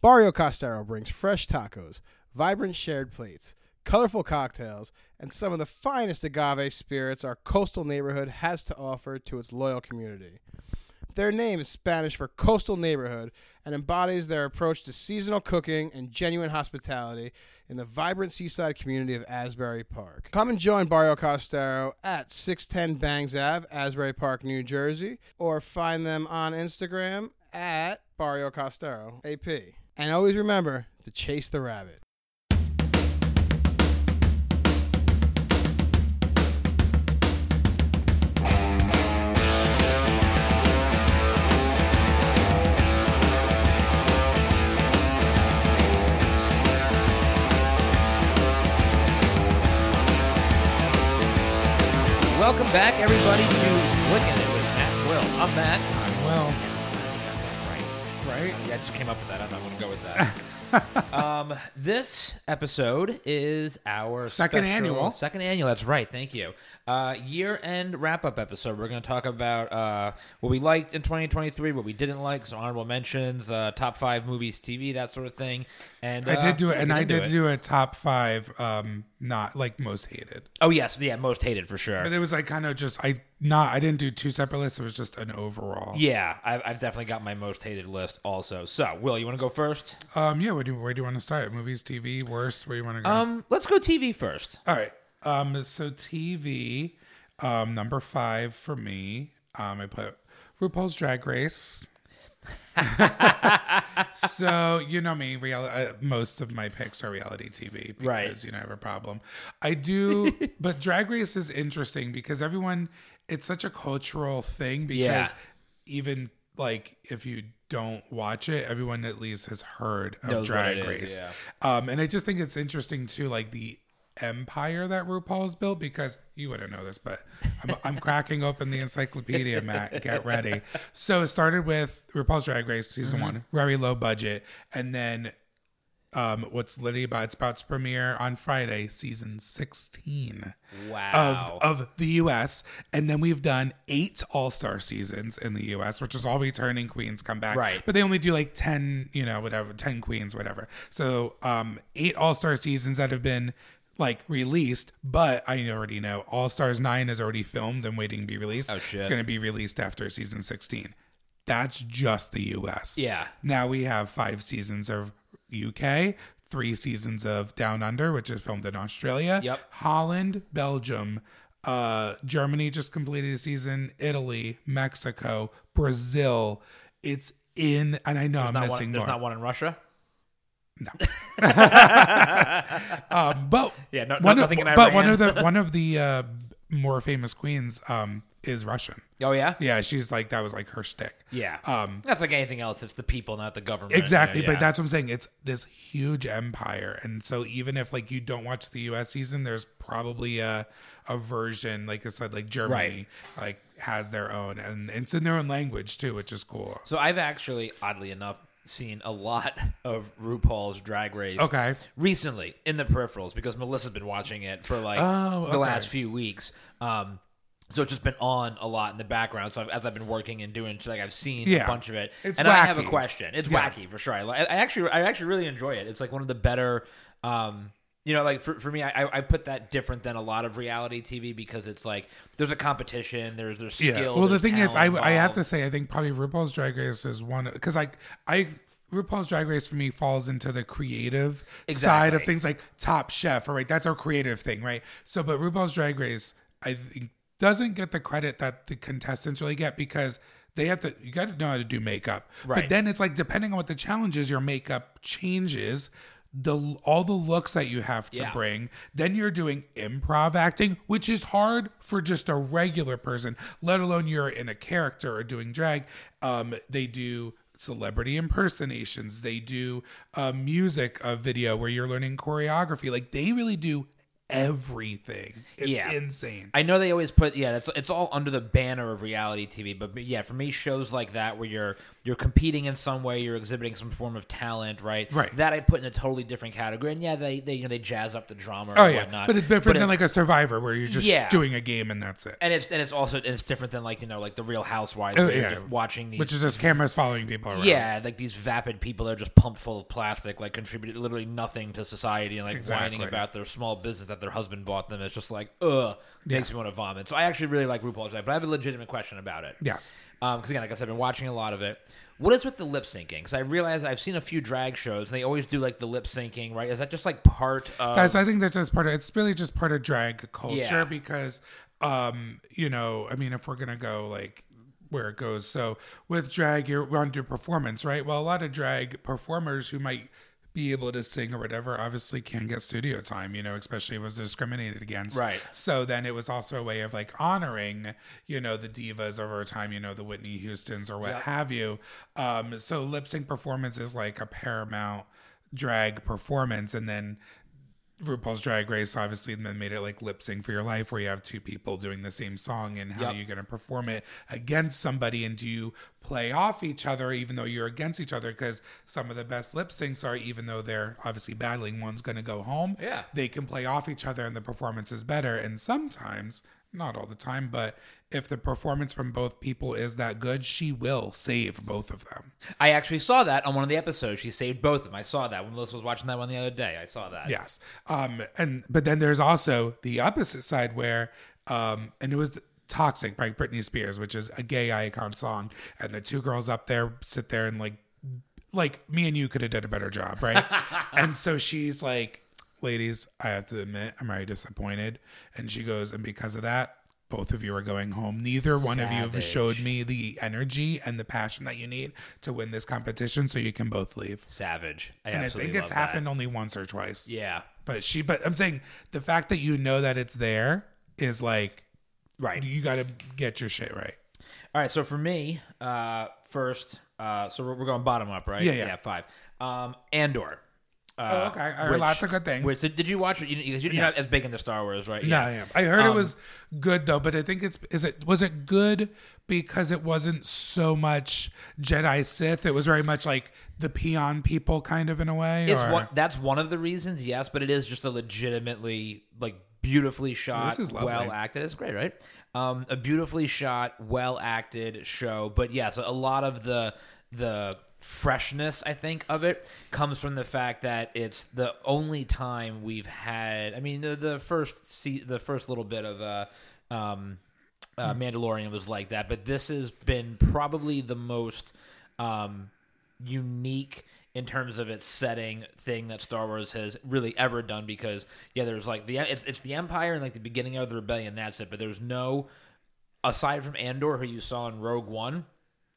Barrio Costero brings fresh tacos, vibrant shared plates, colorful cocktails, and some of the finest agave spirits our coastal neighborhood has to offer to its loyal community. Their name is Spanish for coastal neighborhood and embodies their approach to seasonal cooking and genuine hospitality in the vibrant seaside community of Asbury Park. Come and join Barrio Costero at 610 Bangs Ave, Asbury Park, New Jersey, or find them on Instagram at Barrio Costero AP. And always remember to chase the rabbit. Welcome back, everybody, to Flicking It with Matt Will. I'm Matt. I'm well, Right. Yeah, I just came up with that. I'm not going to go with that. um, this episode is our Second special- annual. Second annual. That's right. Thank you. Uh, year end wrap up episode. We're going to talk about uh, what we liked in 2023, what we didn't like, some honorable mentions, uh, top five movies, TV, that sort of thing. And I uh, did do it, and I did it. do a top five, um, not like most hated, Oh yes, yeah, most hated for sure. but it was like kind of just I not I didn't do two separate lists. It was just an overall. Yeah, I've, I've definitely got my most hated list also. So, Will, you want to go first? Um. Yeah. Where do Where do you want to start? Movies, TV, worst. Where you want to go? Um, let's go TV first. All right. Um. So TV, um, number five for me. Um. I put RuPaul's Drag Race. so you know me, reality. Uh, most of my picks are reality TV because Right. you know I have a problem. I do, but Drag Race is interesting because everyone. It's such a cultural thing because Yeah. even like if you don't watch it, everyone at least has heard of Knows Drag it is, Race. yeah. Um, and I just think it's interesting too, like the empire that RuPaul's built because you wouldn't know this, but I'm, I'm cracking open the encyclopedia, Matt. Get ready. So it started with RuPaul's Drag Race season Mm-hmm. one, very low budget, and then um, what's it's about to premiere on Friday, season 16 Wow. of of the US and then we've done 8 all-star seasons in the US which is all returning queens come back Right. but they only do like 10 you know whatever 10 queens whatever so um 8 all-star seasons that have been like released but I already know All Stars 9 is already filmed and waiting to be released Oh, shit. it's going to be released after season 16 that's just the US Yeah. now we have 5 seasons of UK three seasons of Down Under, which is filmed in Australia. Yep. Holland, Belgium, uh, Germany just completed a season, Italy, Mexico, Brazil. It's in, and I know I'm missing one, there's more. not one in Russia. um, but Yeah, no- one no- of, nothing in but one of the one of the uh, more famous queens um, is Russian. Oh yeah. Yeah, she's like that was like her stick. Yeah. Um, That's like anything else. It's the people, not the government. Exactly, Yeah, but that's what I'm saying. It's this huge empire, and so even if like you don't watch the U.S. season, there's probably a a version, like I said, like Germany, like has their own, and it's in their own language too, which is cool. So I've actually, oddly enough, seen a lot of RuPaul's Drag Race. Okay. Recently in the peripherals because Melissa's been watching it for like Oh, the last few weeks. Um, so it's just been on a lot in the background. So I've, as I've been working and doing, like I've seen a bunch of it, It's and I have a question. It's Yeah. wacky for sure. I, I actually, I actually really enjoy it. It's like one of the better. Um, you know, like for, for me, I, I put that different than a lot of reality TV because it's like there's a competition, there's there's skill. Yeah. Well, the thing is, I I have to say, I think probably RuPaul's Drag Race is one because like I. RuPaul's Drag Race for me falls into the creative side of things like Top Chef, all right? That's our creative thing, right? So, but RuPaul's Drag Race, I think, doesn't get the credit that the contestants really get because they have to, you got to know how to do makeup. right. But then it's like, depending on what the challenge is, your makeup changes. The all the looks that you have to Yeah. bring, then you're doing improv acting, which is hard for just a regular person, let alone you're in a character or doing drag. Um, they do celebrity impersonations. They do a music uh, video where you're learning choreography. Like they really do everything. It's Yeah. insane. I know they always put yeah, that's it's all under the banner of reality TV, but, but yeah, for me, shows like that where you're you're competing in some way, you're exhibiting some form of talent, right? Right. That I put in a totally different category, and yeah, they they you know they jazz up the drama. Oh yeah, whatnot, but it's different than it's- like a Survivor where you're just Yeah. doing a game and that's it. and it's and it's also and it's different than like you know like the Real Housewives, Oh, where you're yeah. just watching these Which is just cameras following people around. Yeah, like these vapid people that are just pumped full of plastic, like contributed literally nothing to society and like Exactly. whining about their small business that their husband bought them. It's just like, ugh, makes me want to vomit. So I actually really like RuPaul's Drag, but I have a legitimate question about it. Yes. Because again, like I said, I've been watching a lot of it. What is with the lip syncing? Because I realize I've seen a few drag shows and they always do like the lip syncing, right? Is that just like part of? Guys, I think that's just part of it's really just part of drag culture Yeah. because um, you know, I mean if we're gonna go like where it goes. So with drag you're on to performance, right? Well a lot of drag performers who might be able to sing or whatever obviously can't get studio time, you know, especially was discriminated against. Right. So then it was also a way of like honoring, you know, the divas over time, you know, the Whitney Houstons or what have you. Um, so lip sync performance is like a paramount drag performance, and then RuPaul's Drag Race obviously then made it like lip sync for your life, where you have two people doing the same song, and how Yep. are you going to perform it against somebody, and do you play off each other even though you're against each other? Because some of the best lip syncs are even though they're obviously battling, one's going to go home. Yeah. they can play off each other, and the performance is better. And sometimes, not all the time, but if the performance from both people is that good, she will save both of them. I actually saw that on one of the episodes. She saved both of them. I saw that when Melissa was watching that one the other day. I saw that. Yes. Um, and but then there's also the opposite side where um, and it was Toxic by Britney Spears, which is a gay icon song, and the two girls up there sit there and like like me and you could have done a better job, right? and so she's like, ladies, I have to admit, I'm very disappointed. And she goes, and because of that, both of you are going home. Neither one of you have showed me the energy and the passion that you need to win this competition, so you can both leave. Savage. I And I think it's love that. happened only once or twice. Yeah. But she, but I'm saying the fact that you know that it's there is like, Right. you got to get your shit right. All right, so for me, uh, first, uh, so we're, we're going bottom up, right? Yeah, yeah. yeah, five. Um, Andor. Uh, Oh, okay. I heard lots of good things. Which, did, you watch it? You, you, you're not as big into Star Wars, right? No, I am. I heard Um, it was good though, but I think it's is it was it good because it wasn't so much Jedi Sith. It was very much like the peon people, kind of in a way. It's or- one. That's one of the reasons, yes, but it is just a legitimately like beautifully shot, well acted. It's great, right? Um, a beautifully shot, well acted show. But yes, a lot of the the freshness I think of it comes from the fact that it's the only time we've had. I mean, the, the first se- the first little bit of uh, um, uh, Mandalorian was like that, but this has been probably the most um, unique in terms of its setting thing that Star Wars has really ever done because yeah there's like the it's, it's the Empire and like the beginning of the rebellion that's it but there's no aside from Andor who you saw in Rogue One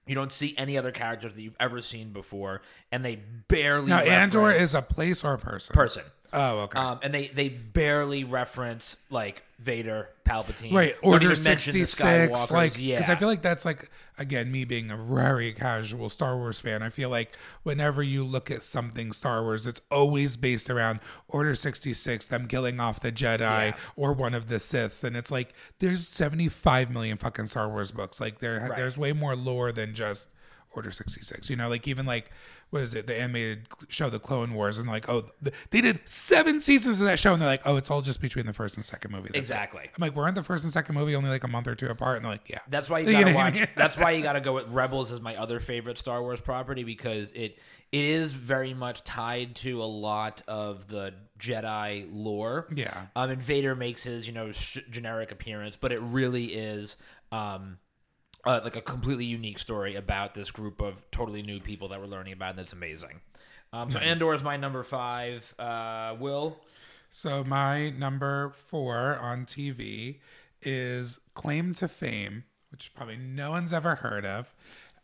you don't see any other characters that you've ever seen before and they barely now Andor reference- is a place or a person. person Oh, okay. um, and they they barely reference like Vader, Palpatine, Right, Order even mention the sixty six, like yeah, because I feel like that's like again me being a very casual Star Wars fan. I feel like whenever you look at something Star Wars, it's always based around Order sixty six, them killing off the Jedi Yeah. or one of the Siths, and it's like there's seventy five million fucking Star Wars books. Like there, Right. there's way more lore than just Order sixty six. You know, like even like what is it, the animated show, The Clone Wars, and like oh, th- they did seven seasons of that show, and they're like oh, it's all just between the first and second movie. That's it. Exactly. I'm like, weren't the first and second movie only like a month or two apart? And they're like, yeah. That's why you You gotta know what I watch. mean? that's why you gotta go with Rebels as my other favorite Star Wars property because it it is very much tied to a lot of the Jedi lore. Yeah. Um, and Vader makes his you know sh- generic appearance, but it really is um. Uh, like a completely unique story about this group of totally new people that we're learning about, and it's amazing. Um, so Andor is my number five. Uh, Will, So my number four on TV is Claim to Fame, which probably no one's ever heard of.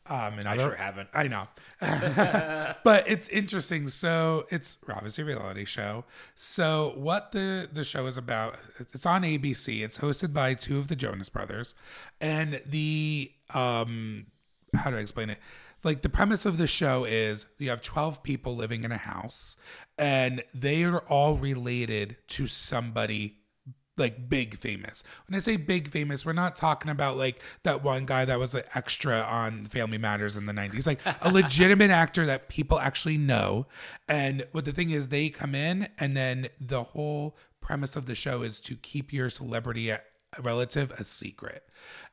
Um, and I other- sure haven't. I know, but it's interesting. So it's obviously a reality show. So what the the show is about? It's on ABC. It's hosted by two of the Jonas Brothers, and the um, how do I explain it? like the premise of the show is you have 12 people living in a house and they are all related to somebody like big famous. When I say big famous, we're not talking about like that one guy that was an extra on Family Matters in the 90s. Like a legitimate actor that people actually know. And what the thing is, they come in and then the whole premise of the show is to keep your celebrity relative a secret.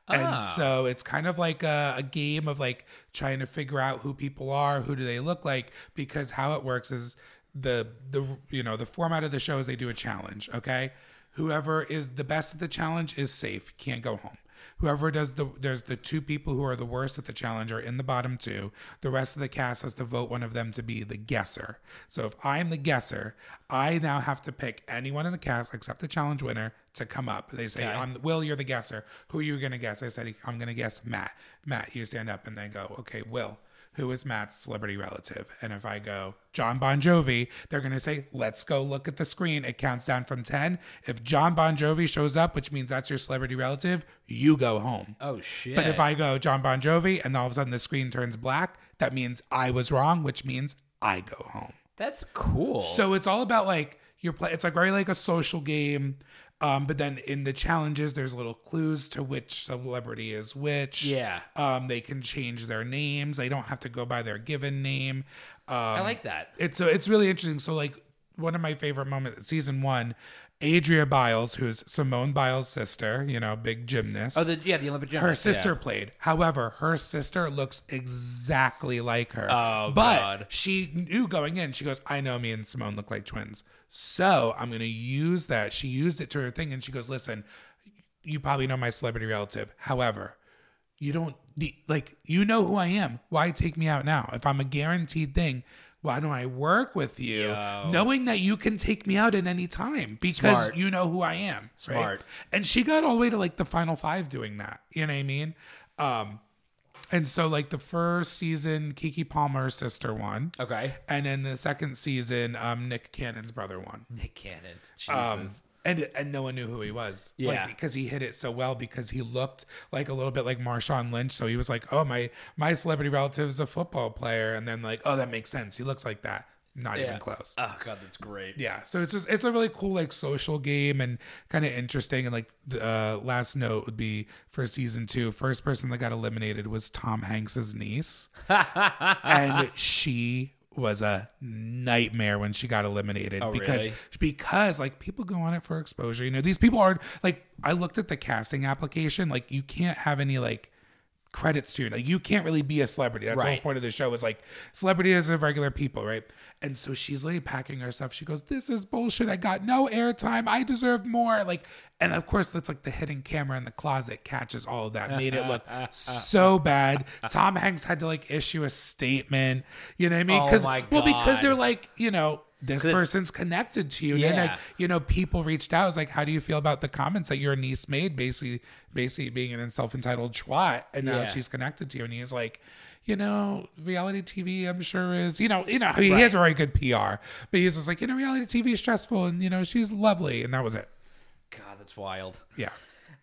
And Ah. so it's kind of like a, a game of like trying to figure out who people are, who do they look like, because how it works is the the you know the format of the show is they do a challenge. Okay, whoever is the best at the challenge is safe, can't go home. Whoever does the there's the two people who are the worst at the challenge are in the bottom two. The rest of the cast has to vote one of them to be the guesser. So if I'm the guesser, I now have to pick anyone in the cast except the challenge winner to come up. They say, Okay. "On Will, you're the guesser. Who are you going to guess?" I said, "I'm going to guess Matt." Matt, you stand up and they go, "Okay, Will." Who is Matt's celebrity relative? And if I go John Bon Jovi, they're going to say, let's go look at the screen. It counts down from 10. If John Bon Jovi shows up, which means that's your celebrity relative, you go home. Oh shit! But if I go John Bon Jovi and all of a sudden the screen turns black, that means I was wrong, which means I go home. that's cool. So it's all about like your play. It's like very like a social game. Um, but then in the challenges, there's little clues to which celebrity is which. Yeah. Um, they can change their names. They don't have to go by their given name. Um, I like that. it's so it's really interesting. So like one of my favorite moments, season one, Adria Biles, who's Simone Biles' sister, you know, big gymnast. Oh, the yeah, the Olympic gymnast. her sister yeah. played. However, her sister looks exactly like her. Oh, but God. she knew going in. She goes, "I know me and Simone look like twins." So I'm going to use that. She used it to her thing, and she goes, "Listen, you probably know my celebrity relative. However, you don't need, like you know who I am. Why take me out now? If I'm a guaranteed thing, why don't I work with you, Yo. knowing that you can take me out at any time because Smart. you know who I am. right? Smart. And she got all the way to like the final five doing that. You know what I mean? Um, and so like the first season, Keke Palmer's sister won. Okay. And then the second season, um, Nick Cannon's brother won. Nick Cannon. Jesus. Um, and and no one knew who he was. Yeah. because he hit it so well because he looked like a little bit like Marshawn Lynch. So he was like, "Oh my my celebrity relative is a football player," and then like, "Oh, that makes sense. He looks like that." Not yeah. even close. Oh god, that's great. Yeah, so it's just it's a really cool like social game and kind of interesting. And like the uh, last note would be for season two, first person that got eliminated was Tom Hanks's niece, and she was a nightmare when she got eliminated Oh, because really? because like people go on it for exposure. You know, these people are like I looked at the casting application, like you can't have any like credits to you. Like you can't really be a celebrity. That's the whole point of the show is like celebrities are regular people, right? And so she's like packing her stuff. She goes, This is bullshit. I got no airtime. I deserve more. Like and of course that's like the hidden camera in the closet catches all of that, made it look so bad. Tom Hanks had to like issue a statement. You know what I mean? Oh my well, because they're like, you know, this person's connected to you. And Yeah. like, you know, people reached out. It was like, how do you feel about the comments that your niece made? Basically, basically being an self-entitled twat, and now Yeah. she's connected to you. And he's like, you know, reality TV, I'm sure is, you know, you know, he has a very good PR, but he's just like, you know, reality TV is stressful, and you know, she's lovely, and that was it. God, that's wild. Yeah,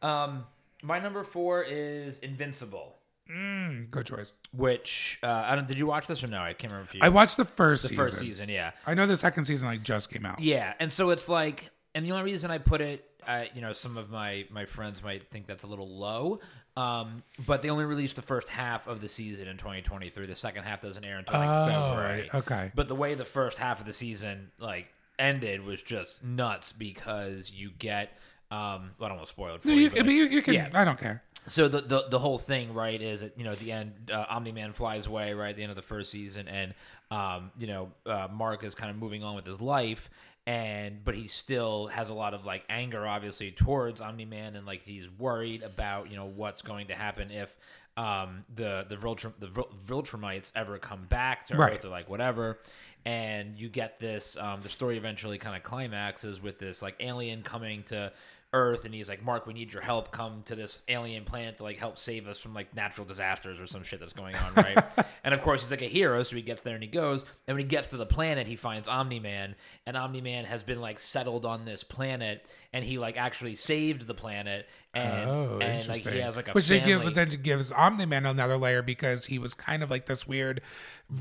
Um, my number four is Invincible, Mm, good choice. which uh, I don't. Did you watch this or no? I can't remember if you. I watched the first the season. first season, yeah, I know the second season like just came out. yeah, and so it's like, and the only reason I put it, uh, you know, some of my my friends might think that's a little low. Um, but they only released the first half of the season in 2023. The second half doesn't air until like Oh, February. okay. But the way the first half of the season like ended was just nuts because you get um well, I don't want to spoil it for No, you, you, but, I mean, you, you can. yeah. I don't care. So the, the the whole thing right is at you know at the end uh, Omni Man flies away right at the end of the first season and um you know uh, Mark is kind of moving on with his life and but he still has a lot of like anger obviously towards Omni Man and like he's worried about you know what's going to happen if um the the Viltrum, the Viltrumites ever come back to Right. Earth or like whatever and you get this um the story eventually kind of climaxes with this like alien coming to Earth, and he's like, "Mark, we need your help. Come to this alien planet to like help save us from like natural disasters or some shit that's going on, right?" and of course, he's like a hero, so he gets there and he goes. And when he gets to the planet, he finds Omni Man, and Omni Man has been like settled on this planet, and he like actually saved the planet, and Oh, and like interesting. he has like a Which family. give, but then gives Omni Man another layer because he was kind of like this weird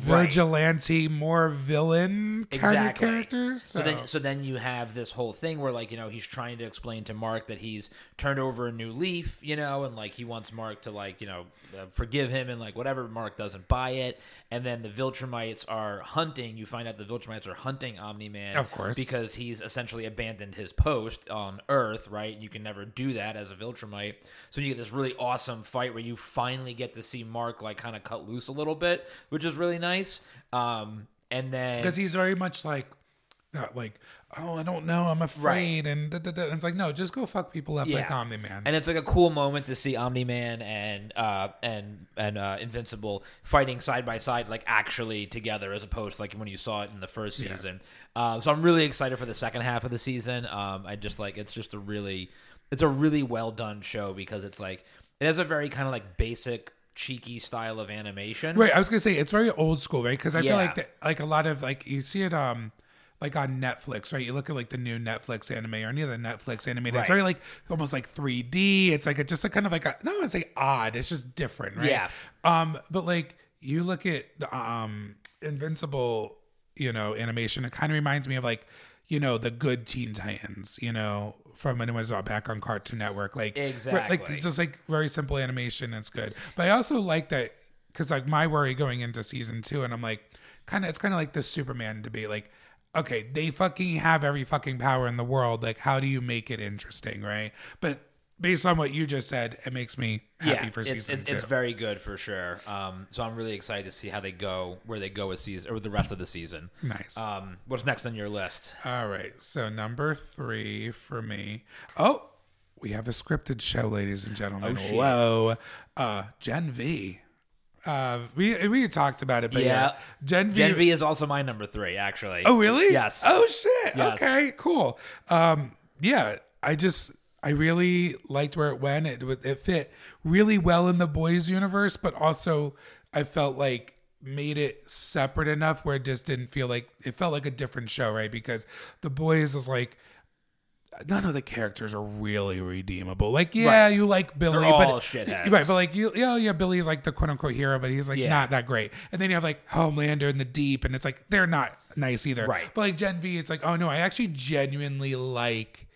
Right. vigilante, more villain kind of character. So. So, then, so then you have this whole thing where, like, you know, he's trying to explain to Mark that he's turned over a new leaf, you know, and like he wants Mark to like, you know, uh, forgive him and like whatever. Mark doesn't buy it, and then the Viltrumites are hunting. You find out the Viltrumites are hunting Omni Man, Of course. because he's essentially abandoned his post on Earth. Right? You can never do that as a Viltrumite. So you get this really awesome fight where you finally get to see Mark like kind of cut loose a little bit, which is really nice. Um, and then because he's very much like that, like oh, I don't know, I'm afraid, and, da, da, da. and it's like no, just go fuck people up like Omni Man. And it's like a cool moment to see Omni Man and uh, and and uh, Invincible fighting side by side, like actually together, as opposed to like when you saw it in the first Yeah. season. Uh, so I'm really excited for the second half of the season. Um, I just like it's just a really it's a really well done show because it's like it has a very kind of like basic cheeky style of animation. Right, I was gonna say it's very old school, right? Because I feel like that, like a lot of like you see it um like on Netflix, right? You look at like the new Netflix anime or any of the Netflix animated. It's Right. very like almost like 3D. It's like a, just a kind of like a no, I'd say odd. It's just different, right? Yeah. Um, but like you look at the um Invincible, you know, animation. It kind of reminds me of like you know the good Teen Titans, you know, from when it was back on Cartoon Network. Like exactly, Like it's just like very simple animation. It's good. But I also like that because like my worry going into season two, and I'm like, kind of, it's kind of like the Superman debate. Like, okay, they fucking have every fucking power in the world. Like, how do you make it interesting, right? But based on what you just said, it makes me happy yeah, for season it's, two. it's very good for sure. Um, so I'm really excited to see how they go, where they go with season or with the rest of the season. nice. Um, what's next on your list? All right. So number three for me. Oh, we have a scripted show, ladies and gentlemen. Oh. Whoa. Uh, Gen V. Uh, we we talked about it, but yeah, Yeah. Gen V. Gen V is also my number three, actually. Oh, really? Yes. Oh, shit. Yes. Okay, cool. Um, yeah, I just I really liked where it went. It it fit really well in the boys universe, but also I felt like made it separate enough where it just didn't feel like it felt like a different show, right? Because the boys is like none of the characters are really redeemable. Like, yeah, Right. you like Billy, They're but all shitheads. right? But like, you, yeah, oh, yeah, Billy's like the quote unquote hero, but he's like Yeah. not that great. And then you have like Homelander and the Deep, and it's like they're not nice either. Right. But like Gen V, it's like, oh no, I actually genuinely like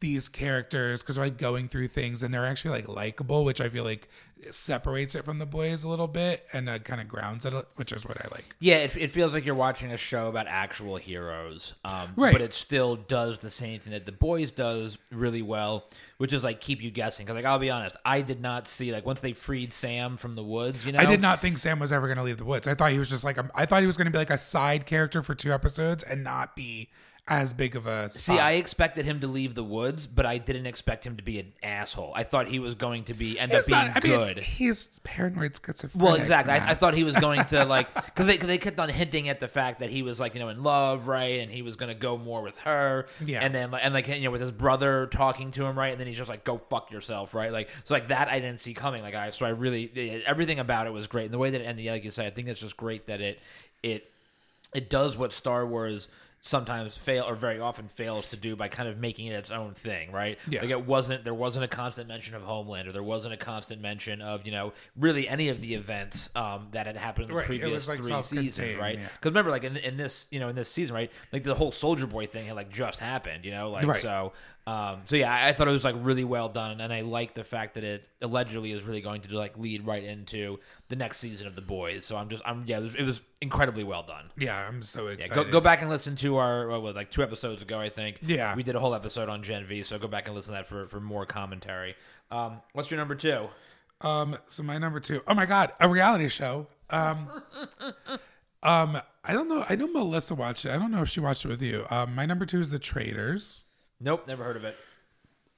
these characters because they're like going through things and they're actually like likable, which I feel like separates it from the boys a little bit and uh, kind of grounds it, which is what I like. Yeah, it, it feels like you're watching a show about actual heroes, um, Right. but it still does the same thing that the boys does really well, which is like keep you guessing. Because like I'll be honest, I did not see like once they freed Sam from the woods. You know, I did not think Sam was ever going to leave the woods. I thought he was just like a, I thought he was going to be like a side character for two episodes and not be as big of a See. I expected him to leave the woods, but I didn't expect him to be an asshole. I thought he was going to be end up It's being not- I mean, good. he's paranoid schizophrenic. Well, exactly. I. I thought he was going to like because they, 'cause they kept on hinting at the fact that he was like you know in love, right, and he was going to go more with her, Yeah. and then like and like you know with his brother talking to him, right, and then he's just like go fuck yourself, right, like so like that I didn't see coming, like I so I really everything about it was great, and the way that it ended, yeah, like you said, I think it's just great that it it it does what Star Wars sometimes fail or very often fails to do by kind of making it its own thing, right? Yeah. Like it wasn't there wasn't a constant mention of Homelander There wasn't a constant mention of, you know, really any of the events um, that had happened in the Right, previous like, three seasons, right? yeah. Because remember, like in, in this, you know, in this season, right? Like the whole Soldier Boy thing had like just happened, you know, like Right. so. Um, so yeah, I, thought it was like really well done, and I like the fact that it allegedly is really going to like lead right into the next season of The Boys. So I'm just, I'm yeah, it was, it was incredibly well done. Yeah, I'm so Yeah, excited. go, go back and listen to our like two episodes ago, I think. Yeah. we did a whole episode on Gen V, so go back and listen to that for for more commentary. Um, what's your number two? Um, so my number two, oh my god, a reality show. Um, um, I don't know. I know Melissa watched it. I don't know if she watched it with you. Um, my number two is The Traitors. Nope, never heard of it.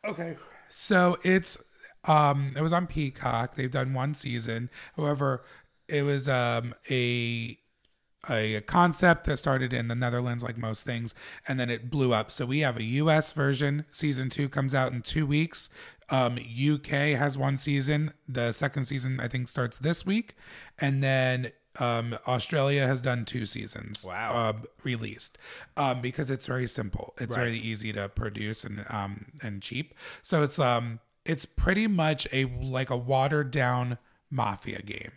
Okay. So it's um it was on Peacock. They've done one season. However, it was um a a concept that started in the Netherlands like most things and then it blew up. So we have a US version. Season 2 comes out in 2 weeks. Um UK has one season. The second season I think starts this week and then um, Australia has done two seasons. Wow. Uh, released um, because it's very simple. It's very easy to produce and um, and cheap. So it's um it's pretty much a like a watered down mafia game.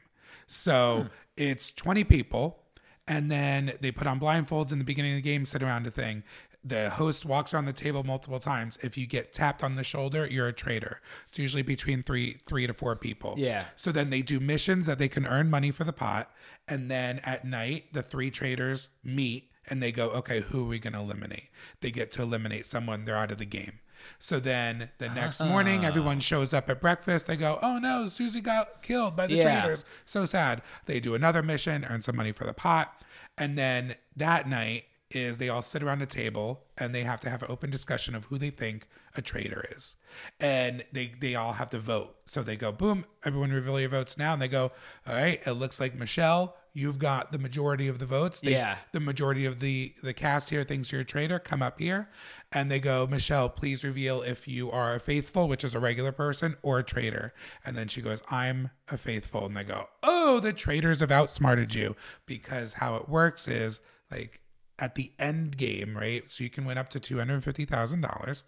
So it's 20 people, and then they put on blindfolds in the beginning of the game, sit around a thing. The host walks around the table multiple times. If you get tapped on the shoulder, you're a traitor. It's usually between three three to four people. Yeah. So then they do missions that they can earn money for the pot, and then at night the three traitors meet and they go, okay, who are we going to eliminate? They get to eliminate someone. They're out of the game. So then the next ah. morning, everyone shows up at breakfast. They go, oh no, Susie got killed by the Yeah. traitors. So sad. They do another mission, earn some money for the pot. And then that night is they all sit around a table and they have to have an open discussion of who they think a traitor is. And they, they all have to vote. So they go, boom, everyone reveal your votes now. And they go, all right, it looks like Michelle, you've got the majority of the votes. They- Yeah. the majority of the the cast here thinks you're a traitor come up here and they go michelle please reveal if you are a faithful which is a regular person or a traitor and then she goes i'm a faithful and they go oh the traitors have outsmarted you because how it works is like at the end game right so you can win up to $250000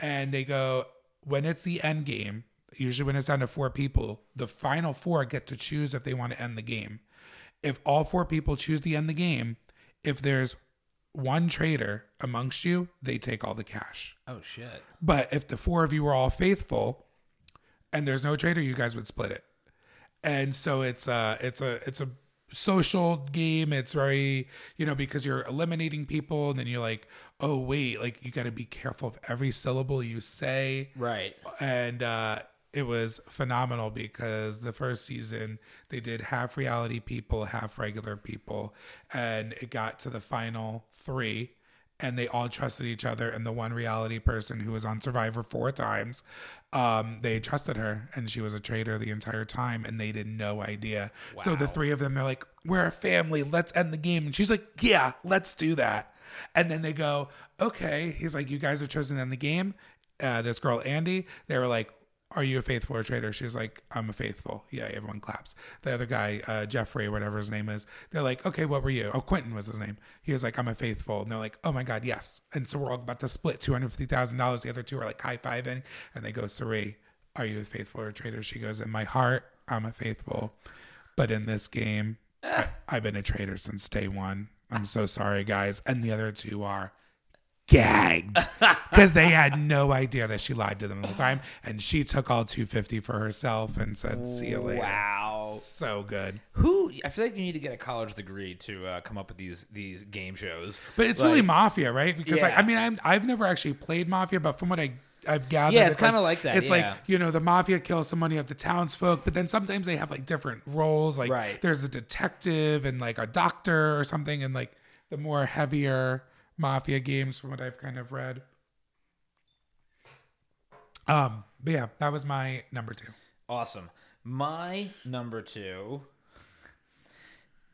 and they go when it's the end game usually when it's down to four people the final four get to choose if they want to end the game if all four people choose to end the game, if there's one traitor amongst you, they take all the cash. Oh shit. But if the four of you are all faithful and there's no traitor, you guys would split it. And so it's a it's a it's a social game. It's very you know because you're eliminating people and then you're like, oh wait, like you got to be careful of every syllable you say Right. and uh, it was phenomenal because the first season they did half reality people, half regular people, and it got to the final three, and they all trusted each other. And the one reality person who was on Survivor four times, um, they trusted her, and she was a traitor the entire time, and they had no idea. So the three of them are like, "We're a family. Let's end the game," and she's like, "Yeah, let's do that." And then they go, "Okay." He's like, "You guys are chosen to end the game." Uh, this girl Andy, they were like, are you a faithful or a traitor? She's like, I'm a faithful. Yeah, everyone claps. The other guy, uh, Jeffrey, whatever his name is, they're like, okay, what were you? Oh, Quentin was his name. He was like, I'm a faithful. And they're like, oh my God, yes. And so we're all about to split $250,000. The other two are like high fiving. And they go, Cirie, are you a faithful or a traitor? She goes, in my heart, I'm a faithful. But in this game, I, I've been a traitor since day one. I'm so sorry, guys. And the other two are gagged because they had no idea that she lied to them all the whole time and she took all 250 for herself and said see you later Wow. so good Who? I feel like you need to get a college degree to uh, come up with these these game shows. but it's Like- really mafia right because like, i mean I'm, i've never actually played mafia but from what i I've gathered. Yeah, it's kinda like that, It's yeah. like you know the mafia kills somebody of the townsfolk, but then sometimes they have like different roles. Like Right. there's a detective and like a doctor or something, and like the more heavier mafia games, from what I've kind of read. Um, but yeah, that was my number two. Awesome. My number two.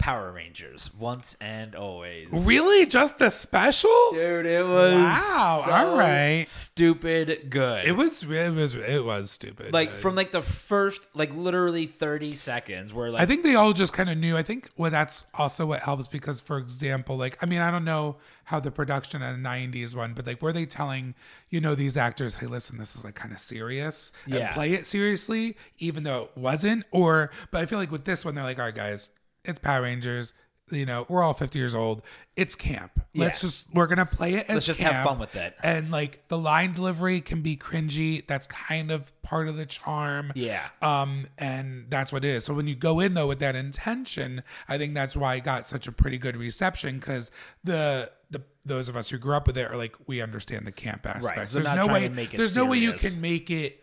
Power Rangers, once and always. Really, just the special? Dude, it was Wow, so all right. stupid good. It was. It was. It was stupid. like but- from like the first like literally 30 seconds where like I think they all just kind of knew. I think well, that's also what helps because, for example, like I mean, I don't know how the production in the '90s one, but like were they telling you know these actors, hey, listen, this is like kind of serious, and Yeah. play it seriously, even though it wasn't. Or, but I feel like with this one, they're like, all right, guys, it's Power Rangers. You know, we're all 50 years old. It's camp. Let's Yeah. just we're gonna play it as Let's just have camp. fun with it. And like the line delivery can be cringy. That's kind of part of the charm. Yeah. Um, and that's what it is. So when you go in though with that intention, I think that's why it got such a pretty good reception because the the those of us who grew up with it are like we understand the camp aspect. they're There's not no trying way. to make it there's no way you serious. can make it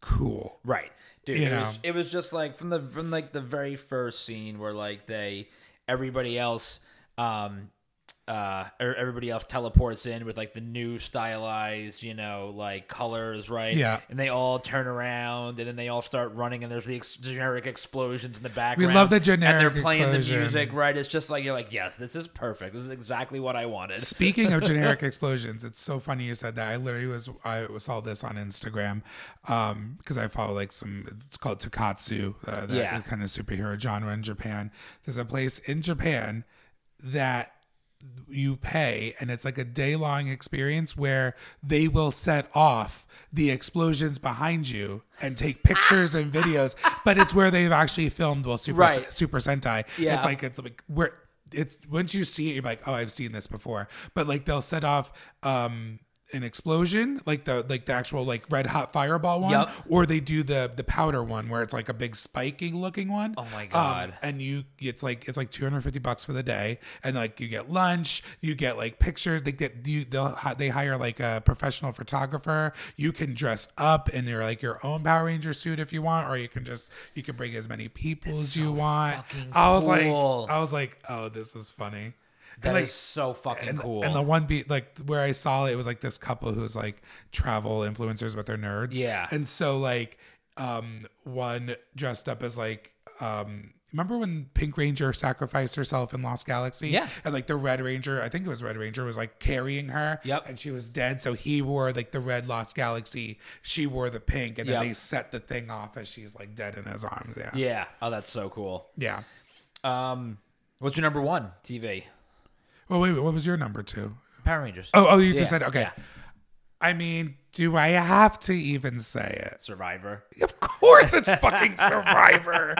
cool. Right. Dude, You it, know. was, it was just like from the from like the very first scene where like they everybody else um uh or everybody else teleports in with like the new stylized you know like colors right Yeah. and they all turn around and then they all start running and there's the ex- generic explosions in the background. We love the generic. and they're playing explosion. the music right it's just like you're like yes this is perfect this is exactly what i wanted Speaking of generic explosions, it's so funny you said that. I literally was I saw this on Instagram um, because I follow like some. It's called tokusatsu, uh, that Yeah. kind of superhero genre in Japan. There's a place in Japan that you pay and it's like a day long experience where they will set off the explosions behind you and take pictures and videos but it's where they've actually filmed well super Right. super sentai Yeah. it's like it's like where it's once you see it you're like oh i've seen this before but like they'll set off um an explosion like the like the actual like red hot fireball one Yup. or they do the the powder one where it's like a big spiking looking one Oh my Um, God. and you it's like it's like 250 bucks for the day and like you get lunch you get like pictures they get you they'll they hire like a professional photographer you can dress up in your like your own power ranger suit if you want or you can just you can bring as many people as you want i was cool. like i was like oh this is funny That and is so fucking and, cool. and the one beat like where I saw it, it was like this couple who's like travel influencers, but they're nerds. Yeah. And so like um one dressed up as like um remember when Pink Ranger sacrificed herself in Lost Galaxy? Yeah. And like the Red Ranger, I think it was Red Ranger, was like carrying her. Yep. And she was dead. So he wore like the red Lost Galaxy. She wore the pink. And then Yep. they set the thing off as she's like dead in his arms. Yeah. yeah. Oh, that's so cool. Yeah. Um, what's your number one TV? Well, wait, wait, what was your number two? Power Rangers. Oh, oh, you Yeah, just said okay. yeah. I mean, do I have to even say it? Survivor. Of course, it's fucking Survivor.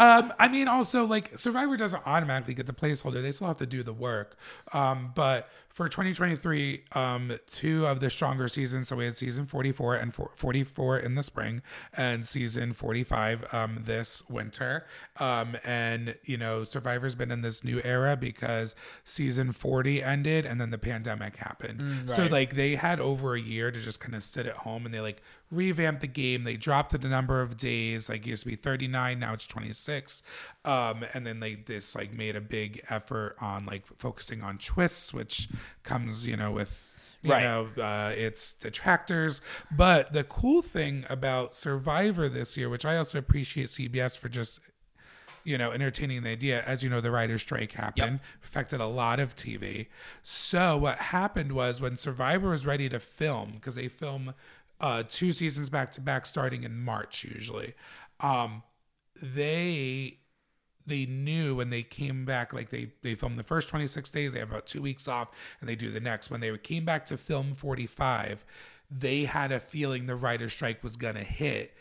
um, I mean, also like Survivor doesn't automatically get the placeholder; they still have to do the work. Um, but for 2023, um, two of the stronger seasons. So we had season 44 and four- 44 in the spring, and season 45 um, this winter. Um, and you know, Survivor's been in this new era because season 40 ended, and then the pandemic happened. So right. like they had over a year to just kind of sit at home, and they like revamped the game. They dropped the number of days. Like it used to be 39, now it's 26. Um, and then they this like made a big effort on like focusing on twists, which comes you know with you Right. know uh, its detractors. But the cool thing about Survivor this year, which I also appreciate CBS for just you know, entertaining the idea. As you know, the writer's strike happened, affected a lot of TV. So what happened was when Survivor was ready to film, because they film uh, two seasons back to back, starting in March usually. Um, they they knew when they came back, like they they filmed the first 26 days, they have about two weeks off, and they do the next. When they came back to film 45, they had a feeling the writer's strike was gonna hit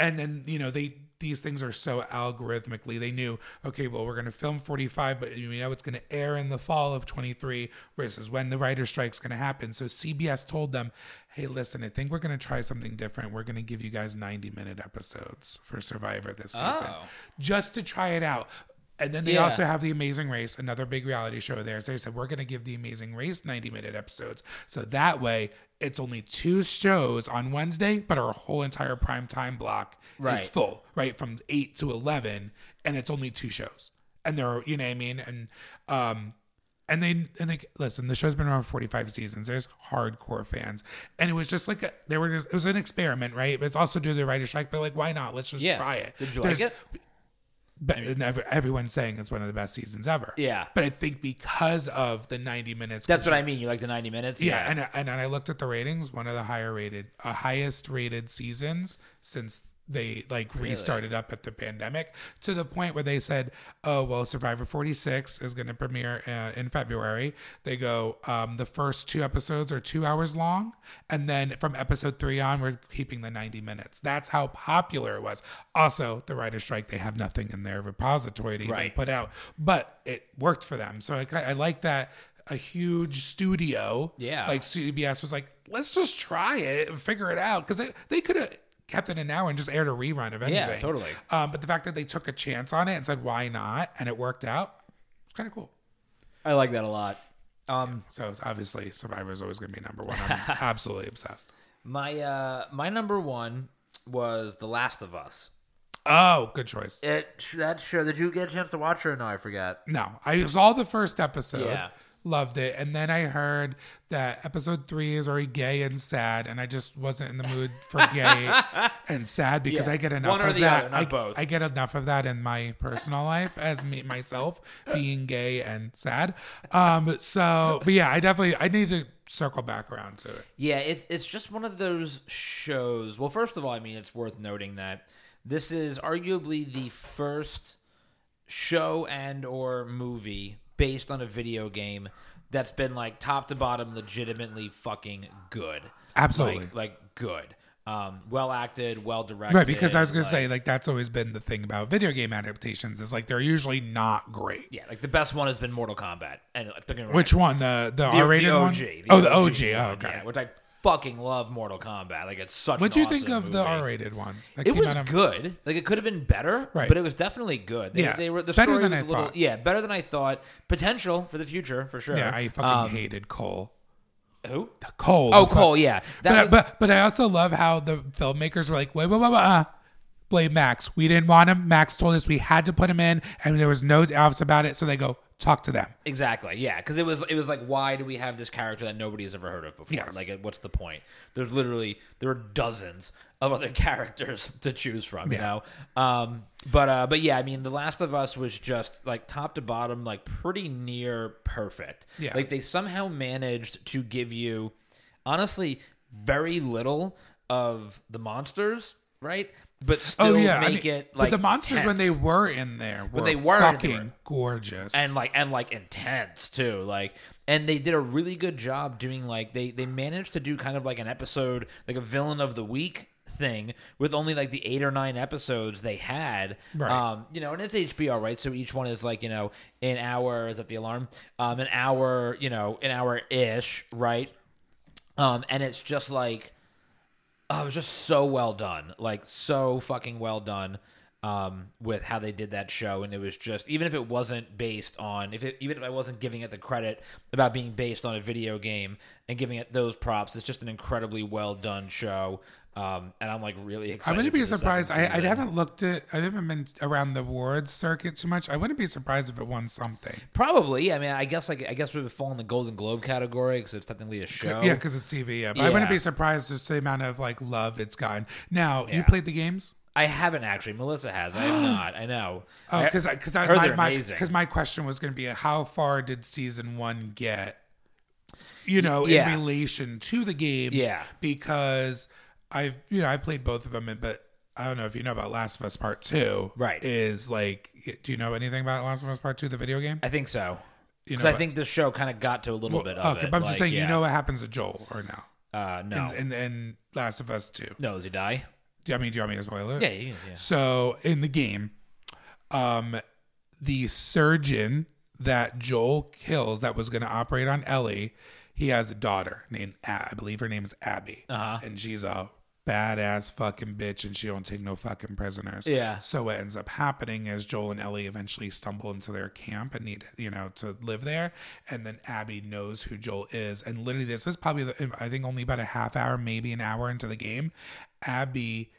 and then you know they these things are so algorithmically. They knew okay well we're going to film 45 but we know it's going to air in the fall of 23 versus when the writer strike's going to happen. So cbs told them hey listen i think we're going to try something different. We're going to give you guys 90 minute episodes for survivor this season Oh. just to try it out and then they Yeah. also have The Amazing Race, another big reality show there. So they said, we're going to give The Amazing Race 90 minute episodes. So that way, it's only two shows on Wednesday, but our whole entire prime time block Right. is full, right? From 8 to 11, and it's only two shows. And they're, you know what I mean? And, um, and they and they listen. The show's been around for forty five seasons. There's hardcore fans, and it was just like a, they were. Just, it was an experiment, right? But it's also due to the writer's strike. But like, why not? Let's just Yeah. try it. Did you There's- like it? But everyone's saying it's one of the best seasons ever. Yeah. But I think because of the 90 minutes. That's what I mean. You like the 90 minutes? Yeah, and and I looked at the ratings. One of the higher rated, uh, highest rated seasons since they like restarted up at the pandemic to the point where they said, "Oh well, Survivor 46 is going to premiere uh, in February." They go, um, "The first two episodes are two hours long, and then from episode three on, we're keeping the 90 minutes." That's how popular it was. Also, the writer's strike, they have nothing in their repository to even Right. put out, but it worked for them. So I, I like that. A huge studio, Yeah. like CBS was like, let's just try it and figure it out because they, they could have kept it an hour and just aired a rerun of anything. Yeah, totally. Um, but the fact that they took a chance on it and said why not, and it worked out, it's kind of cool. I like that a lot. Um, So obviously Survivor is always going to be number one. I'm absolutely obsessed. my uh, my number one was The Last of Us. Oh, good choice. It that show. Did you get a chance to watch it or no? I forgot. No, I saw the first episode. Yeah. Loved it. And then I heard that episode three is already gay and sad. And I just wasn't in the mood for gay and sad because Yeah. I get enough One of that. other, I, both. I get enough of that in my personal life as me myself being gay and sad. Um, so, but yeah, I definitely, I need to circle back around to it. Yeah, it's it's just one of those shows. Well, first of all, I mean, it's worth noting that this is arguably the first show and or movie based on a video game that's been like top to bottom legitimately fucking good. Absolutely. Like, like good. Um, well acted, well directed. Right, because I was gonna like- say like that's always been the thing about video game adaptations is like they're usually not great. Yeah, like the best one has been Mortal Kombat. And uh, get me Which one? The the, the, R rated OG, one? the oh, the OG. one, Oh, okay. yeah, which I fucking love Mortal Kombat. Like it's such. What do you think awesome of the. R rated one? That It was of- good. Like it could have been better, Right. but it was definitely good. They, Yeah, they were the better story than was I a little, thought. yeah, better than I thought. Potential for the future for sure. Yeah, I fucking Um, hated Cole. who? The Cole. Oh, Cole. Yeah, But, was, but but I also love how the filmmakers were like, wait, wait, wait, wait, uh, blame Max. We didn't want him. Max told us we had to put him in, and there was no doubts about it. So they go talk to them. Exactly. Yeah, because it was it was like, why do we have this character that nobody has ever heard of before? Yes. Like, what's the point? There's literally there are dozens of other characters to choose from. You know. Um. But uh. But yeah. I mean, The Last of Us was just like top to bottom, like pretty near perfect. Yeah. Like they somehow managed to give you, honestly, very little of the monsters, right? But still oh yeah, I make mean, it like but the monsters when they were in there were they were in there. fucking gorgeous. and like and like intense too like and they did a really good job doing like they they managed to do kind of like an episode like a villain of the week thing with only like the eight or nine episodes they had Right. um you know and it's hbo right so each one is like you know an hour is that the alarm um an hour you know an hour ish right um and it's just like oh, it was just so well done. Like so fucking well done um, with how they did that show. And it was just even if it wasn't based on if it even if i wasn't giving it the credit about being based on a video game and giving it those props it's just an incredibly well done show um, and i'm like really excited. I wouldn't be surprised. I, I haven't looked at. I haven't been around the awards circuit too much. I wouldn't be surprised if it won something. probably i mean i guess like i guess we would fall in the golden globe category because it's technically a show Yeah, because it's TV. Yeah, but I wouldn't be surprised just the amount of like love it's gotten. Now you played the games. i haven't actually melissa has i have not i know Oh, I- because because I, heard my, they're my, my question was going to be how far did season one get? You know, Yeah. in relation to the game. Yeah. Because I've you know I played both of them, but I don't know if you know about Last of Us Part Two. Right. Is like, do you know anything about Last of Us Part Two, the video game? i think so You because know, i think the show kind of got to a little bit of okay, it but I'm just saying, yeah. you know what happens to Joel or no? uh no in, in Last of Us Two. no does he die Do you- I mean, do you want me to spoil it? yeah, yeah, yeah. So in the game, um, the surgeon that Joel kills that was going to operate on Ellie, he has a daughter named I believe her name is Abby, Uh-huh. and she's a badass fucking bitch, and she don't take no fucking prisoners. Yeah. So what ends up happening is Joel and Ellie eventually stumble into their camp and need you know to live there, and then Abby knows who Joel is, and literally this is probably the, I think only about a half hour, maybe an hour into the game, Abby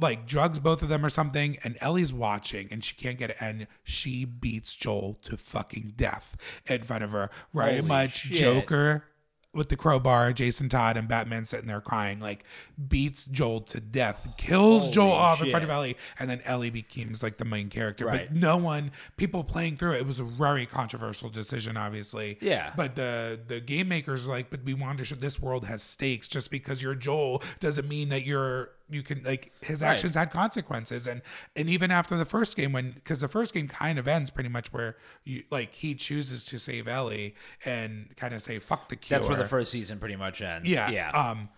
like drugs both of them or something and Ellie's watching and she can't get it and she beats Joel to fucking death in front of her right Holy much shit. Joker with the crowbar Jason Todd and Batman sitting there crying like beats Joel to death kills Holy Joel off in front shit. of Ellie and then Ellie becomes like the main character Right. but no one people playing through it it was a very controversial decision obviously Yeah. but the the game makers were like but we want to show this world has stakes just because you're Joel doesn't mean that you're you can like his Right. actions had consequences and and even after the first game when because the first game kind of ends pretty much where you like he chooses to save Ellie and kind of say fuck the cure That's where the first season pretty much ends. yeah yeah. um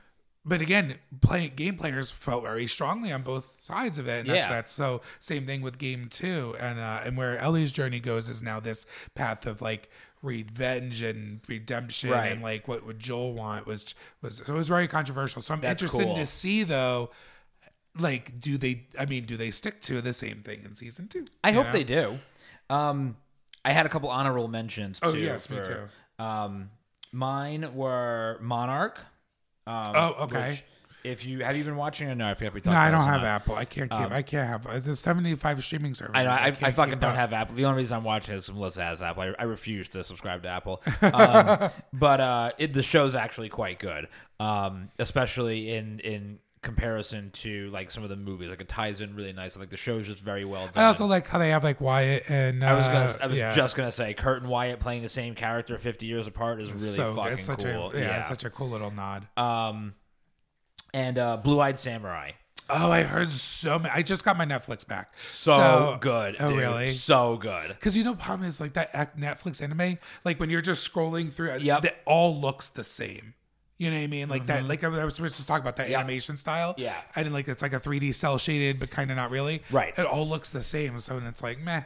but again playing game players felt very strongly on both sides of it and that's Yeah. that's so same thing with game two and uh and where Ellie's journey goes is now this path of like revenge and redemption Right. and like what would Joel want was was so it was very controversial so I'm That's interested cool. to see though like do they i mean do they stick to the same thing in season two I You hope know? they do. Um, I had a couple honorable mentions. Oh, too yes, me for- Um, mine were Monarch. Um, Oh, okay. which If you have you been watching or no? I forget we talked. no i don't have apple i can't keep i can't have uh, the 75 streaming services I know. I, I, can't fucking don't up. have Apple. The only reason I'm watching is Melissa has Apple. I, I refuse to subscribe to Apple. Um, but uh, it, the show's actually quite good, um, especially in in comparison to like some of the movies. Like it ties in really nice. Like the show's just very well done. I also like how they have like Wyatt and uh, I was gonna. I was yeah. just gonna say Kurt and Wyatt playing the same character 50 years apart is really so fucking cool. a yeah, it's such a cool little nod. um, and uh, Blue Eyed Samurai. Oh, I heard so many. I just got my Netflix back. So, good. Oh, dude. really? So good. Because you know, problem is like that ac- Netflix anime. Like when you're just scrolling through, it, Yep. it all looks the same. You know what I mean? Like that. Like I was supposed to talk about that Yep. animation style. Yeah. I didn't like it's like a 3D cell shaded, but kind of not really. Right. It all looks the same. So and it's like meh.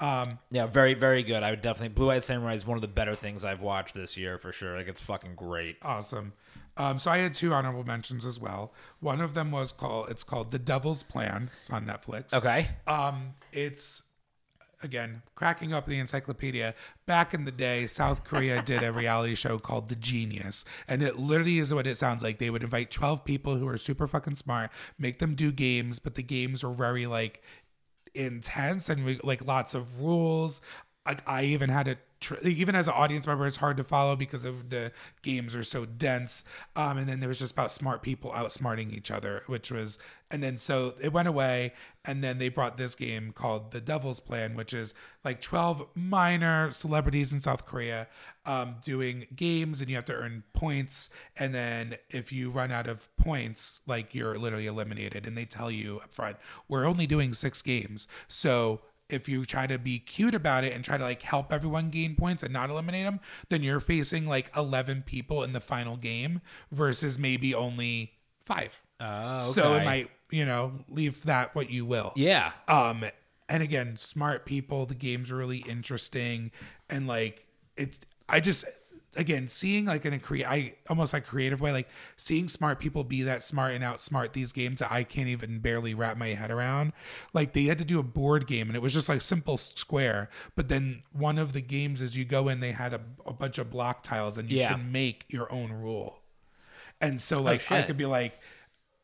Um Yeah, very, very good. I would definitely. Blue Eyed Samurai is one of the better things I've watched this year for sure. Like, it's fucking great. Awesome. Um, so I had two honorable mentions as well. One of them was called it's called The Devil's Plan. It's on Netflix. Okay. Um, it's again cracking up the encyclopedia. Back in the day, South Korea did a reality show called The Genius, and it literally is what it sounds like. They would invite twelve people who are super fucking smart, make them do games, but the games were very like intense and we, like lots of rules. Like I even had to, tr- even as an audience member, it's hard to follow because of the games are so dense. Um, and then there was just about smart people outsmarting each other, which was, and then so it went away, and then they brought this game called The Devil's Plan, which is like twelve minor celebrities in South Korea um, doing games, and you have to earn points, and then if you run out of points, like you're literally eliminated, and they tell you up front, we're only doing six games, so if you try to be cute about it and try to like help everyone gain points and not eliminate them, then you're facing like 11 people in the final game versus maybe only five. Oh, So it might, you know, leave that what you will. Yeah. Um, and again, smart people. The game's really interesting, and like it. I just again seeing like in a create, I almost like creative way, like seeing smart people be that smart and outsmart these games that I can't even barely wrap my head around. Like they had to do a board game, and it was just like simple square. But then one of the games is you go in, they had a, a bunch of block tiles, and you Yeah. can make your own rule. And so like I could be like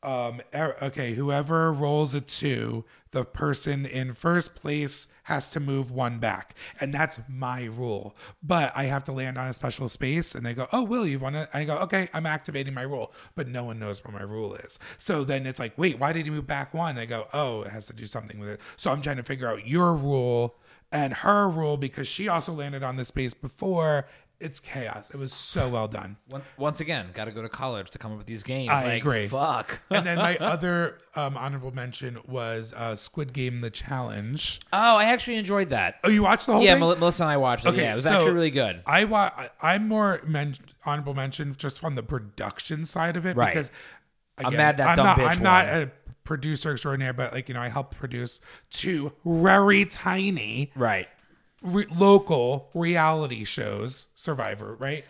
um er- okay whoever rolls a two the person in first place has to move one back. And that's my rule. But i have to land on a special space and they go oh will you want to i go okay i'm activating my rule. But no one knows what my rule is. So then it's like wait why did he move back one? I go oh it has to do something with it. So i'm trying to figure out your rule and her rule because she also landed on the space before it's chaos it was so well done Once, again, got to go to college to come up with these games. I like, agree. Fuck. and then my other um, honorable mention was uh, Squid Game: The Challenge. oh, I actually enjoyed that. Oh, you watched the whole yeah, thing? Mel- Melissa and I watched it. Okay, yeah, it was so actually really good. I wa- I'm more men- honorable mention just on the production side of it Right. because I'm mad that I'm dumb not, bitch I'm not a producer extraordinaire, but like you know, I helped produce two very tiny Right. Re- local reality shows, Survivor, right?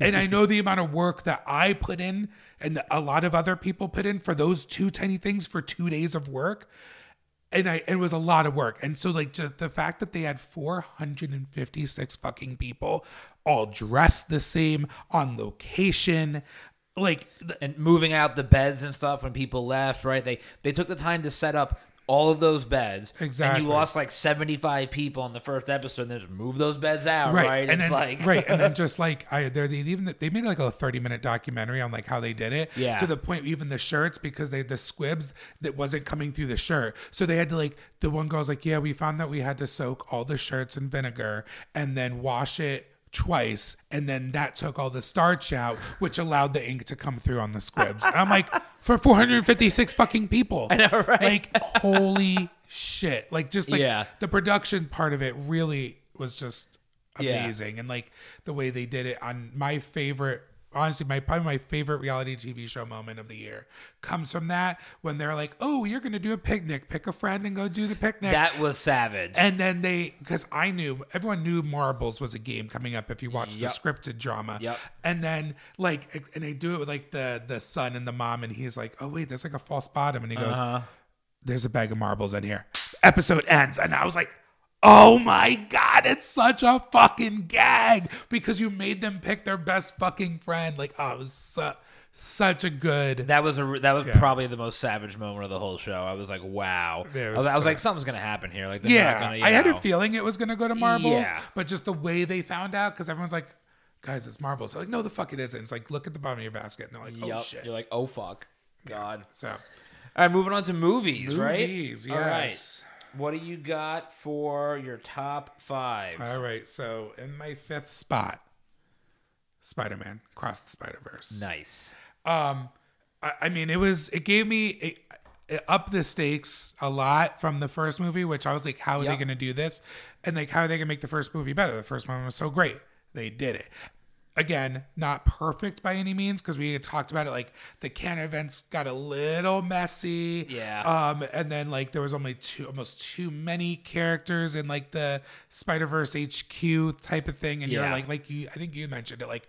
and I know the amount of work that I put in and a lot of other people put in for those two tiny things for two days of work. And I it was a lot of work. And so like just the fact that they had 456 fucking people all dressed the same on location, like th- and moving out the beds and stuff when people left, right? They they took the time to set up all of those beds. Exactly. And you lost like 75 people in the first episode and then just move those beds out, right? right, and it's then like right and then just like i they even they made like a 30 minute documentary on like how they did it Yeah. to the point even the shirts because they the squibs that wasn't coming through the shirt so they had to like the one girl's like yeah we found that we had to soak all the shirts in vinegar and then wash it twice and then that took all the starch out which allowed the ink to come through on the squibs and i'm like for 456 fucking people i know, right? like holy shit like just like Yeah. the production part of it really was just Yeah. amazing and like the way they did it on my favorite honestly my probably my favorite reality tv show moment of the year comes from that when they're like oh you're gonna do a picnic pick a friend and go do the picnic that was savage. and then they because i knew everyone knew marbles was a game coming up if you watched Yep. the scripted drama Yep. and then like and they do it with like the the son and the mom and he's like oh wait there's like a false bottom and he goes Uh-huh. there's a bag of marbles in here. Episode ends, and I was like, oh my god, it's such a fucking gag because you made them pick their best fucking friend. Like, oh, it was su- such a good. that was a that was Yeah. probably the most savage moment of the whole show. I was like, wow. There I was was, I was like, something's gonna happen here. Like, they're yeah, not gonna, I had know. a feeling it was gonna go to marbles, Yeah. but just the way they found out because everyone's like, guys, it's marbles. I'm like, no, the fuck it isn't. It's like, look at the bottom of your basket, and they're like, oh shit. You're like, oh fuck, God. so All right, moving on to movies, right? movies, All right. What do you got for your top five? All right, so in my fifth spot, Spider-Man: Across the Spider-Verse. Nice. Um, I, I mean, it was. It gave me. It, it upped the stakes a lot from the first movie, which I was like, how are they going to do this? And like, how are they going to make the first movie better? The first one was so great. They did it. Again, not perfect by any means because we had talked about it. Like the canon events got a little messy. Yeah. Um, and then like there was only two, almost too many characters in like the Spider Verse HQ type of thing. And you're like, like you, I think you mentioned it. Like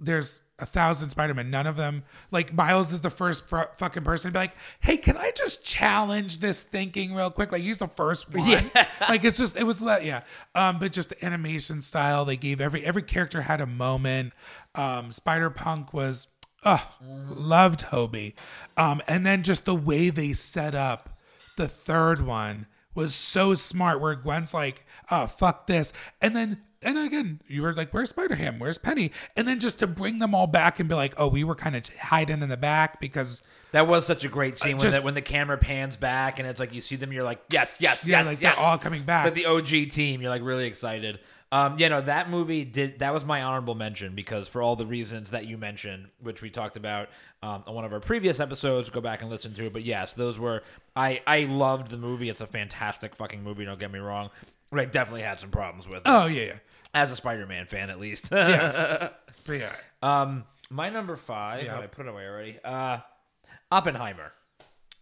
there's a thousand Spider-Man. None of them like Miles is the first fr- fucking person to be like, "Hey, can I just challenge this thinking real quick?" Like he's the first one. Like it's just it was le- yeah. Um, but just the animation style they gave every every character had a moment. Um, Spider Punk was, uh, loved Hobie. Um, and then just the way they set up the third one was so smart where Gwen's like, oh, fuck this. And then, and again, you were like, where's Spider Ham? Where's Penny? And then just to bring them all back and be like, oh, we were kind of hiding in the back because, That was such a great scene when, just- the, when the camera pans back and it's like you see them, you're like, yes, yes, yeah, yes, like yes. they're all coming back. It's like the OG team. You're like really excited. Um, you know that movie did that was my honorable mention because for all the reasons that you mentioned, which we talked about um, on one of our previous episodes, go back and listen to it. But yes, those were I I loved the movie. It's a fantastic fucking movie. Don't get me wrong, I definitely had some problems with it oh, yeah, yeah. as a Spider-Man fan, at least. Yes. Yeah. um, my number five. Yeah. I put it away already. Uh, Oppenheimer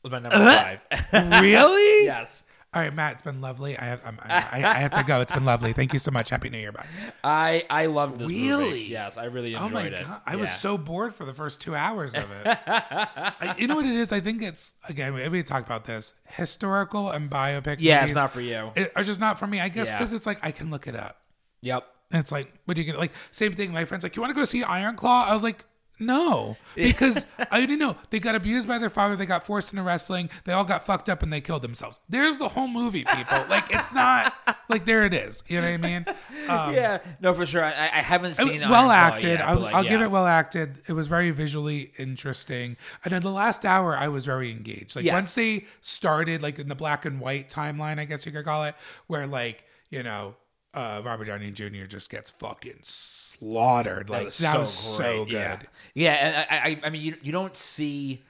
was my number five. really? yes. All right, Matt, it's been lovely. I have, I'm, I, I have to go. It's been lovely. Thank you so much. Happy New Year. Bye. I I loved this movie. Really? Yes, I really oh enjoyed Oh my it. god! I was Yeah. so bored for the first two hours of it. I, you know what it is? I think it's again. We, we talked about this. Historical and biopic. Yeah, movies it's not for you. it- are just not for me. I guess Yeah. because it's like I can look it up. Yep. And it's like, what are you gonna like? Same thing. My friend's like, you want to go see Iron Claw? I was like, no, because I didn't know they got abused by their father. They got forced into wrestling. They all got fucked up and they killed themselves. There's the whole movie, people. like it's not like there it is. You know what I mean? Um, yeah. No, for sure. I, I haven't seen Iron well acted. yet, I'll, like, I'll give it well acted. It was very visually interesting. And in the last hour, I was very engaged. Like Yes. once they started, like in the black and white timeline, I guess you could call it, where like you know uh, Robert Downey Jr. just gets fucking slaughtered. Like that was, so, good. Yeah, yeah. And I, I, I mean, you, you don't see,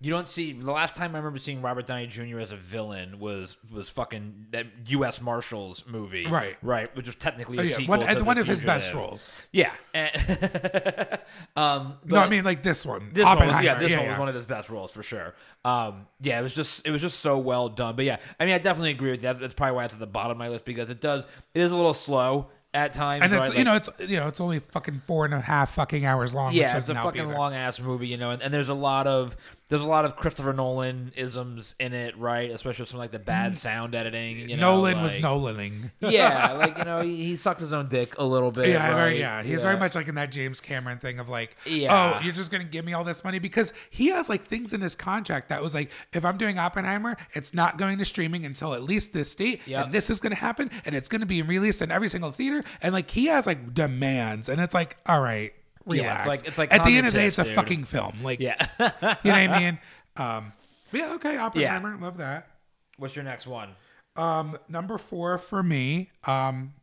you don't see. The last time I remember seeing Robert Downey Jr. as a villain was was fucking that U.S. Marshals movie, Right. Right, which was technically a Oh, yeah, sequel one, to one of his best roles. Yeah. Um, No, I mean like this one. This one, was, yeah, this one yeah. was one of his best roles for sure. Um, yeah, it was just it was just so well done. But yeah, I mean, I definitely agree with you. That's, that's probably why it's at the bottom of my list because it does it is a little slow at times. and it's right? you know it's you know it's only fucking four and a half fucking hours long. yeah, it's a fucking long ass movie, you know, and, and there's a lot of there's a lot of Christopher Nolan isms in it, right? Especially some like the bad mm. sound editing. You know, Nolan was like- Nolaning. yeah, like you know, he, he sucks his own dick a little bit. Yeah, right? very, yeah. He's very much like in that James Cameron thing of like, Yeah. oh, you're just gonna give me all this money because he has like things in his contract that was like, if I'm doing Oppenheimer, it's not going to streaming until at least this date, Yep. and this is gonna happen, and it's gonna be released in every single theater, and like he has like demands, and it's like, all right, Yeah, it's like- it's like at the end of the day, it's a dude. fucking film, like, Yeah. you know what I mean? Um, yeah, okay, Oppenheimer, love that. What's your next one? Um, number four for me, um,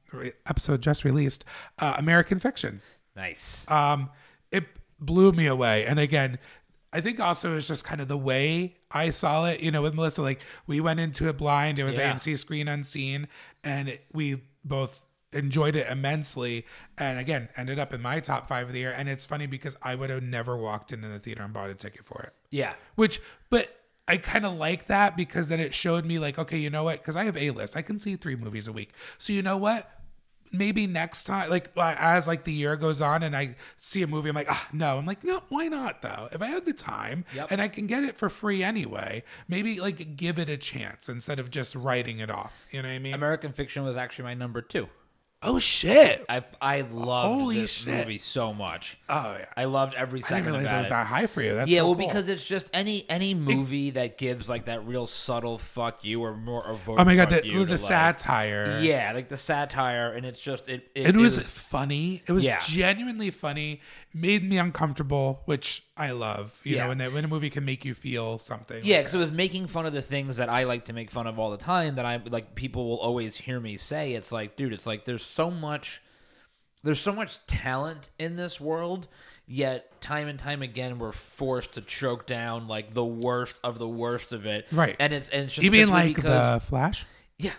episode just released, uh, American Fiction. Nice. um, it blew me away. And again, I think also it's just kind of the way I saw it. You know, with Melissa, like we went into it blind. It was Yeah. AMC Screen Unseen, and it, we both enjoyed it immensely. And again, ended up in my top five of the year. And it's funny because I would have never walked into the theater and bought a ticket for it. yeah. Which, but I kind of like that because then it showed me like, okay, you know what? Because I have a list, I can see three movies a week. So you know what? Maybe next time, like as like the year goes on, and I see a movie, I'm like, ah, no. I'm like, no, why not though? If I have the time Yep. and I can get it for free anyway, maybe like give it a chance instead of just writing it off. You know what I mean? American Fiction was actually my number two. Oh shit! I I loved Holy this shit. movie so much. Oh yeah, I loved every I didn't second realize it was it. that high for you. That's yeah, so well, cool. because it's just any any movie that gives like that real subtle fuck you or more overt. oh my god, fuck the, you the to, like- satire. Yeah, like the satire, and it's just it. It, it was, funny. It was Yeah. genuinely funny. Made me uncomfortable, which I love. You Yeah. know, when that when a movie can make you feel something. Yeah, because it was making fun of the things that I like to make fun of all the time. That I like, people will always hear me say. It's like, dude, it's like there's so much, there's so much talent in this world, yet time and time again we're forced to choke down like the worst of the worst of it. Right. And it's and it's just You mean like because, the Flash? yeah.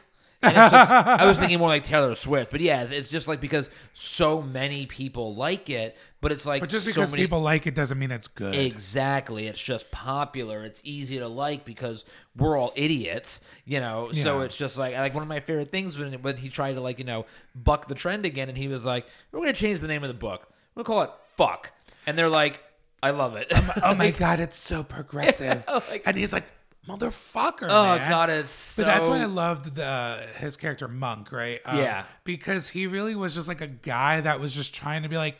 Just, I was thinking more like Taylor Swift, but yeah, it's, it's just like because so many people like it, but it's like But just so because many, people like it doesn't mean it's good. Exactly. It's just popular. It's easy to like because we're all idiots, you know. So it's just like like one of my favorite things when when he tried to like, you know, buck the trend again and he was like, We're gonna change the name of the book. We're gonna call it Fuck. And they're like, I love it. oh my god, it's so progressive. like- and he's like, motherfucker, oh man. god, it's so But that's why I loved the his character Monk, right? Um, Yeah. because he really was just like a guy that was just trying to be like,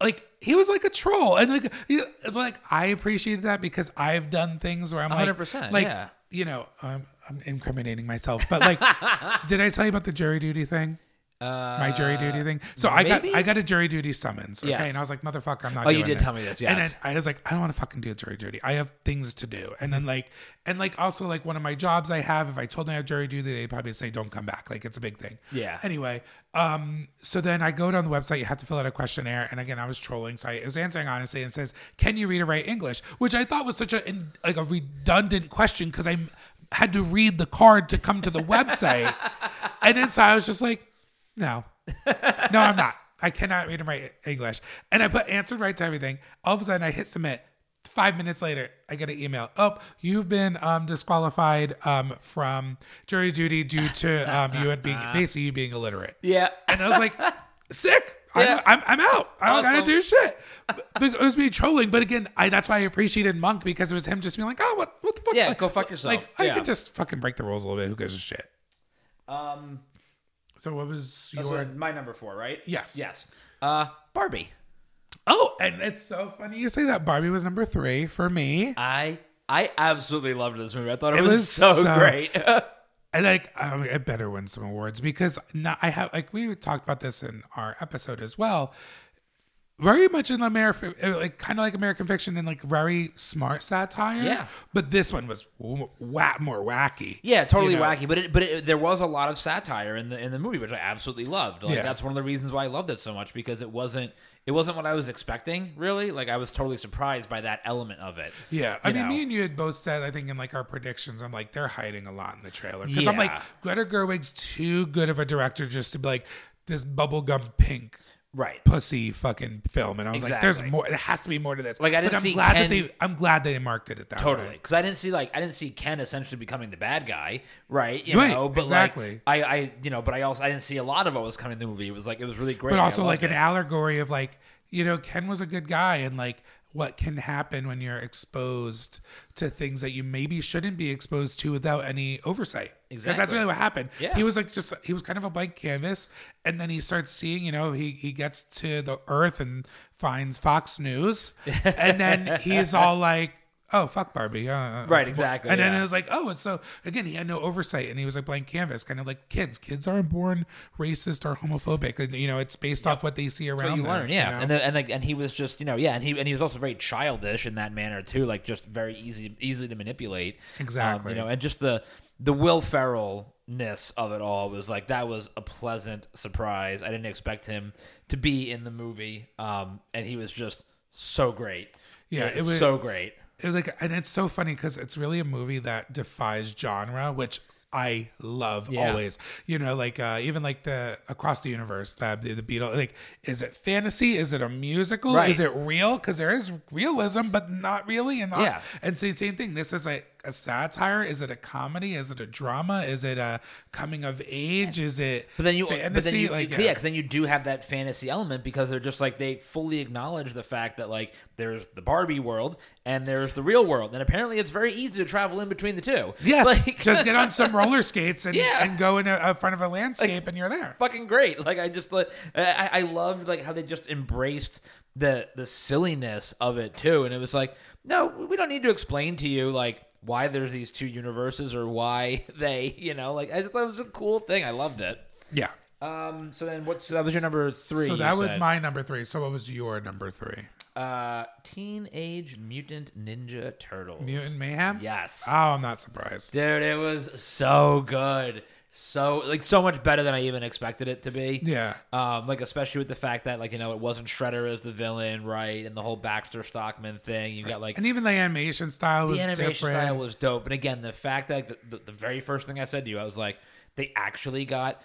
like he was like a troll, and like, he, like I appreciated that because I've done things where I'm like, 100%, like yeah. you know, I'm, I'm incriminating myself, but like, did I tell you about the jury duty thing? Uh, my jury duty thing. So I got? I got a jury duty summons. Okay, Yes. and I was like, motherfucker, I'm not. Going. Oh, you did this. tell me this, Yes, And then. I was like, I don't want to fucking do a jury duty. I have things to do. And then like, and like also like one of my jobs I have. If I told them I have jury duty, they'd probably say don't come back. Like it's a big thing. Yeah. Anyway, um, so then I go down the website. You have to fill out a questionnaire. And again, I was trolling, so I was answering honestly and says, "Can you read or write English?" Which I thought was such a in, like a redundant question because I had to read the card to come to the website. and then so I was just like, no, no, I'm not. I cannot read and write English. And I put answered right to everything. All of a sudden, I hit submit. Five minutes later, I get an email. Oh, you've been um, disqualified um, from jury duty due to um, you had being basically you being illiterate. Yeah. And I was like, sick. Yeah. I'm, I'm, I'm out. I don't gotta do shit. It was me trolling. But again, I, that's why I appreciated Monk because it was him just being like, oh, what, what the fuck? Yeah, Like- go fuck yourself. Like I Yeah. could just fucking break the rules a little bit. Who gives a shit? Um So what was so your? my number four, right? Yes. Yes. Uh Barbie. Oh, and it's so funny you say that. Barbie was number three for me. I I absolutely loved this movie. I thought it, It was, was so, so- great. I like. I, mean, I better win some awards because not, I have like we talked about this in our episode as well. Very much in the American, eh, like kind of like American fiction and like very smart satire. Yeah. but this one was w- wa- more wacky. yeah, totally You know? wacky, but it, but it, there was a lot of satire in the in the movie, which I absolutely loved. Like Yeah. that's one of the reasons why I loved it so much because it wasn't it wasn't what I was expecting. Really, like I was totally surprised by that element of it. Yeah, I mean, know. me and you had both said, I think, in like our predictions, I'm like, they're hiding a lot in the trailer because I'm like, Greta Gerwig's too good of a director just to be like this bubblegum pink Right. pussy fucking film, and I was like, "There's more. It has to be more to this." Like, I didn't but I'm see glad Ken- that they. I'm glad they marked it at that. Totally, because I didn't see like I didn't see Ken essentially becoming the bad guy, right? You Right, know, but exactly. like I, I, you know, but I also I didn't see a lot of what was coming in the movie. It was like it was really great. But also like loved an allegory of like, you know, Ken was a good guy, and like what can happen when you're exposed to things that you maybe shouldn't be exposed to without any oversight. Because that's really what happened. Yeah. He was like just he was kind of a blank canvas, and then he starts seeing, you know, he he gets to the Earth and finds Fox News, and then he's all like. Oh fuck Barbie! Uh, Right, exactly, And then it was like, oh, and so again, he had no oversight, and he was like blank canvas, kind of like kids. Kids aren't born racist or homophobic. And, you know, it's based off what they see around. What you them, learn, yeah. know? And then, and like and he was just you know yeah, and he and he was also very childish in that manner too, like just very easy easy to manipulate. Exactly. Um, you know, and just the the Will Ferrell ness of it all was like that was a pleasant surprise. I didn't expect him to be in the movie, um, and he was just so great. Yeah, it was- so great. It, like and it's so funny because it's really a movie that defies genre which i love Yeah. always you know like uh even like the across the universe the the, the beatles like is it fantasy is it a musical Right. is it real because there is realism but not really and not, Yeah. and same same thing this is like a satire? Is it a comedy? Is it a drama? Is it a coming of age? Is it But then you, fantasy but then you, like yeah, because then you do have that fantasy element because they're just like they fully acknowledge the fact that like there's the Barbie world and there's the real world, and apparently it's very easy to travel in between the two. Yes, like, just get on some roller skates and, Yeah. and go in a, a front of a landscape and you're there. fucking great. Like I just like I, I loved like how they just embraced the the silliness of it too, and it was like no, we don't need to explain to you like why there's these two universes or why they you know like I just thought it was a cool thing. I loved it. Yeah. Um. So then, what? So that was your number three. So you that was said. my number three. So what was your number three? Uh, Teenage Mutant Ninja Turtles. Mutant Mayhem? Yes. Oh, I'm not surprised. Dude, it was so good. So like so much better than I even expected it to be. Yeah. Um, like especially with the fact that like you know it wasn't Shredder as the villain, right, and the whole Baxter Stockman thing. You got like And even the animation style was the animation different. style was dope. And again, the fact that the, the, the very first thing I said to you, I was like, they actually got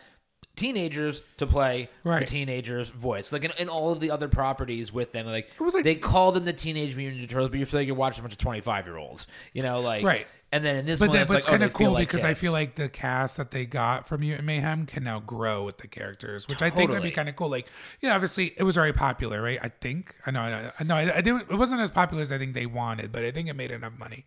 teenagers to play the teenagers' voice, like in, in all of the other properties with them. Like, was like- they called them the Teenage Mutant Ninja Turtles, but you feel like you're watching a bunch of 25 year olds, you know, like Right. And then in this but one, that, it's but like, it's oh, kind of feel cool like because I feel like the cast that they got from Mutant Mayhem can now grow with the characters, which I think would be kind of cool. Like, yeah, you know, obviously it was very popular, right? I think. I know. I, I know. I, I didn't. It wasn't as popular as I think they wanted, but I think it made enough money.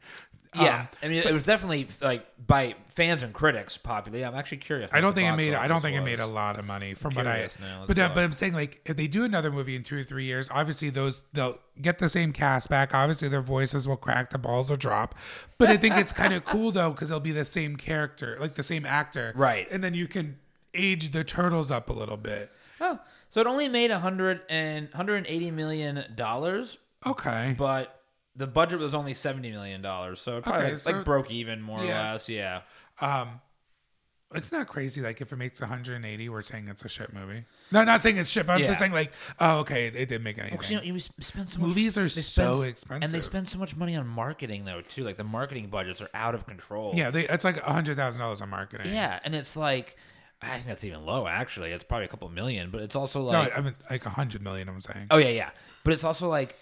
Yeah, Um, I mean, it was definitely like by fans and critics popular. Yeah, I'm actually curious. I don't think it made. I don't think it made a lot of money from what I. now. But uh, but I'm saying like if they do another movie in two or three years, obviously those they'll get the same cast back. Obviously their voices will crack, the balls will drop. But I think it's kind of cool though because it'll be the same character, like the same actor, Right. And then you can age the turtles up a little bit. Oh, so it only made a hundred and hundred and eighty million dollars, Okay. but the budget was only seventy million dollars. So it probably Okay, like, so- like broke even more Yeah. or less. Yeah. Um, it's not crazy. Like if it makes 180, we're saying it's a shit movie. No, not saying it's shit, but I'm Yeah. just saying like, oh, okay, it didn't make anything. You know, you spend so much, Movies are they so expensive. and they spend so much money on marketing though too. Like the marketing budgets are out of control. yeah, they, it's like hundred thousand dollars on marketing. yeah, and it's like I think that's even low. Actually, it's probably a couple million, but it's also No, like I mean like a hundred million. I'm saying. Oh yeah, yeah. But it's also like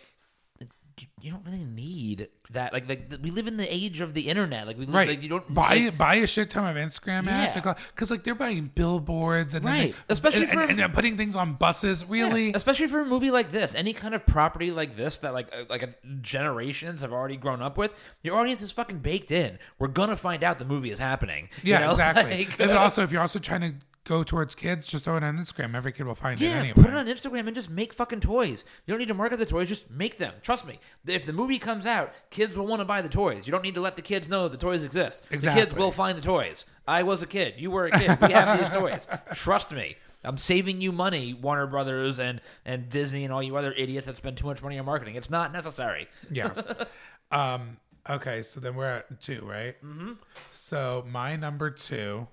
you- you don't really need that. Like, like we live in the age of the internet. Like we live, Right. like, you don't buy like, buy a shit ton of Instagram ads Yeah. because like they're buying billboards and Right. they- Especially and, and- for- and they're putting things on buses. Really, Yeah, especially for a movie like this, any kind of property like this that like uh, like uh, generations have already grown up with, your audience is fucking baked in. We're gonna find out the movie is happening. you yeah, know? exactly. Like, and also, if you're also trying to go towards kids, just throw it on Instagram. Every kid will find it yeah, anyway. put it on Instagram and just make fucking toys. You don't need to market the toys; just make them. Trust me. If the movie comes out, kids will want to buy the toys. You don't need to let the kids know that the toys exist. Exactly. The kids will find the toys. I was a kid. You were a kid. We have these toys. Trust me. I'm saving you money, Warner Brothers and and Disney and all you other idiots that spend too much money on marketing. It's not necessary. Yes. um. Okay, so then we're at two, right? Mm-hmm. So my number two,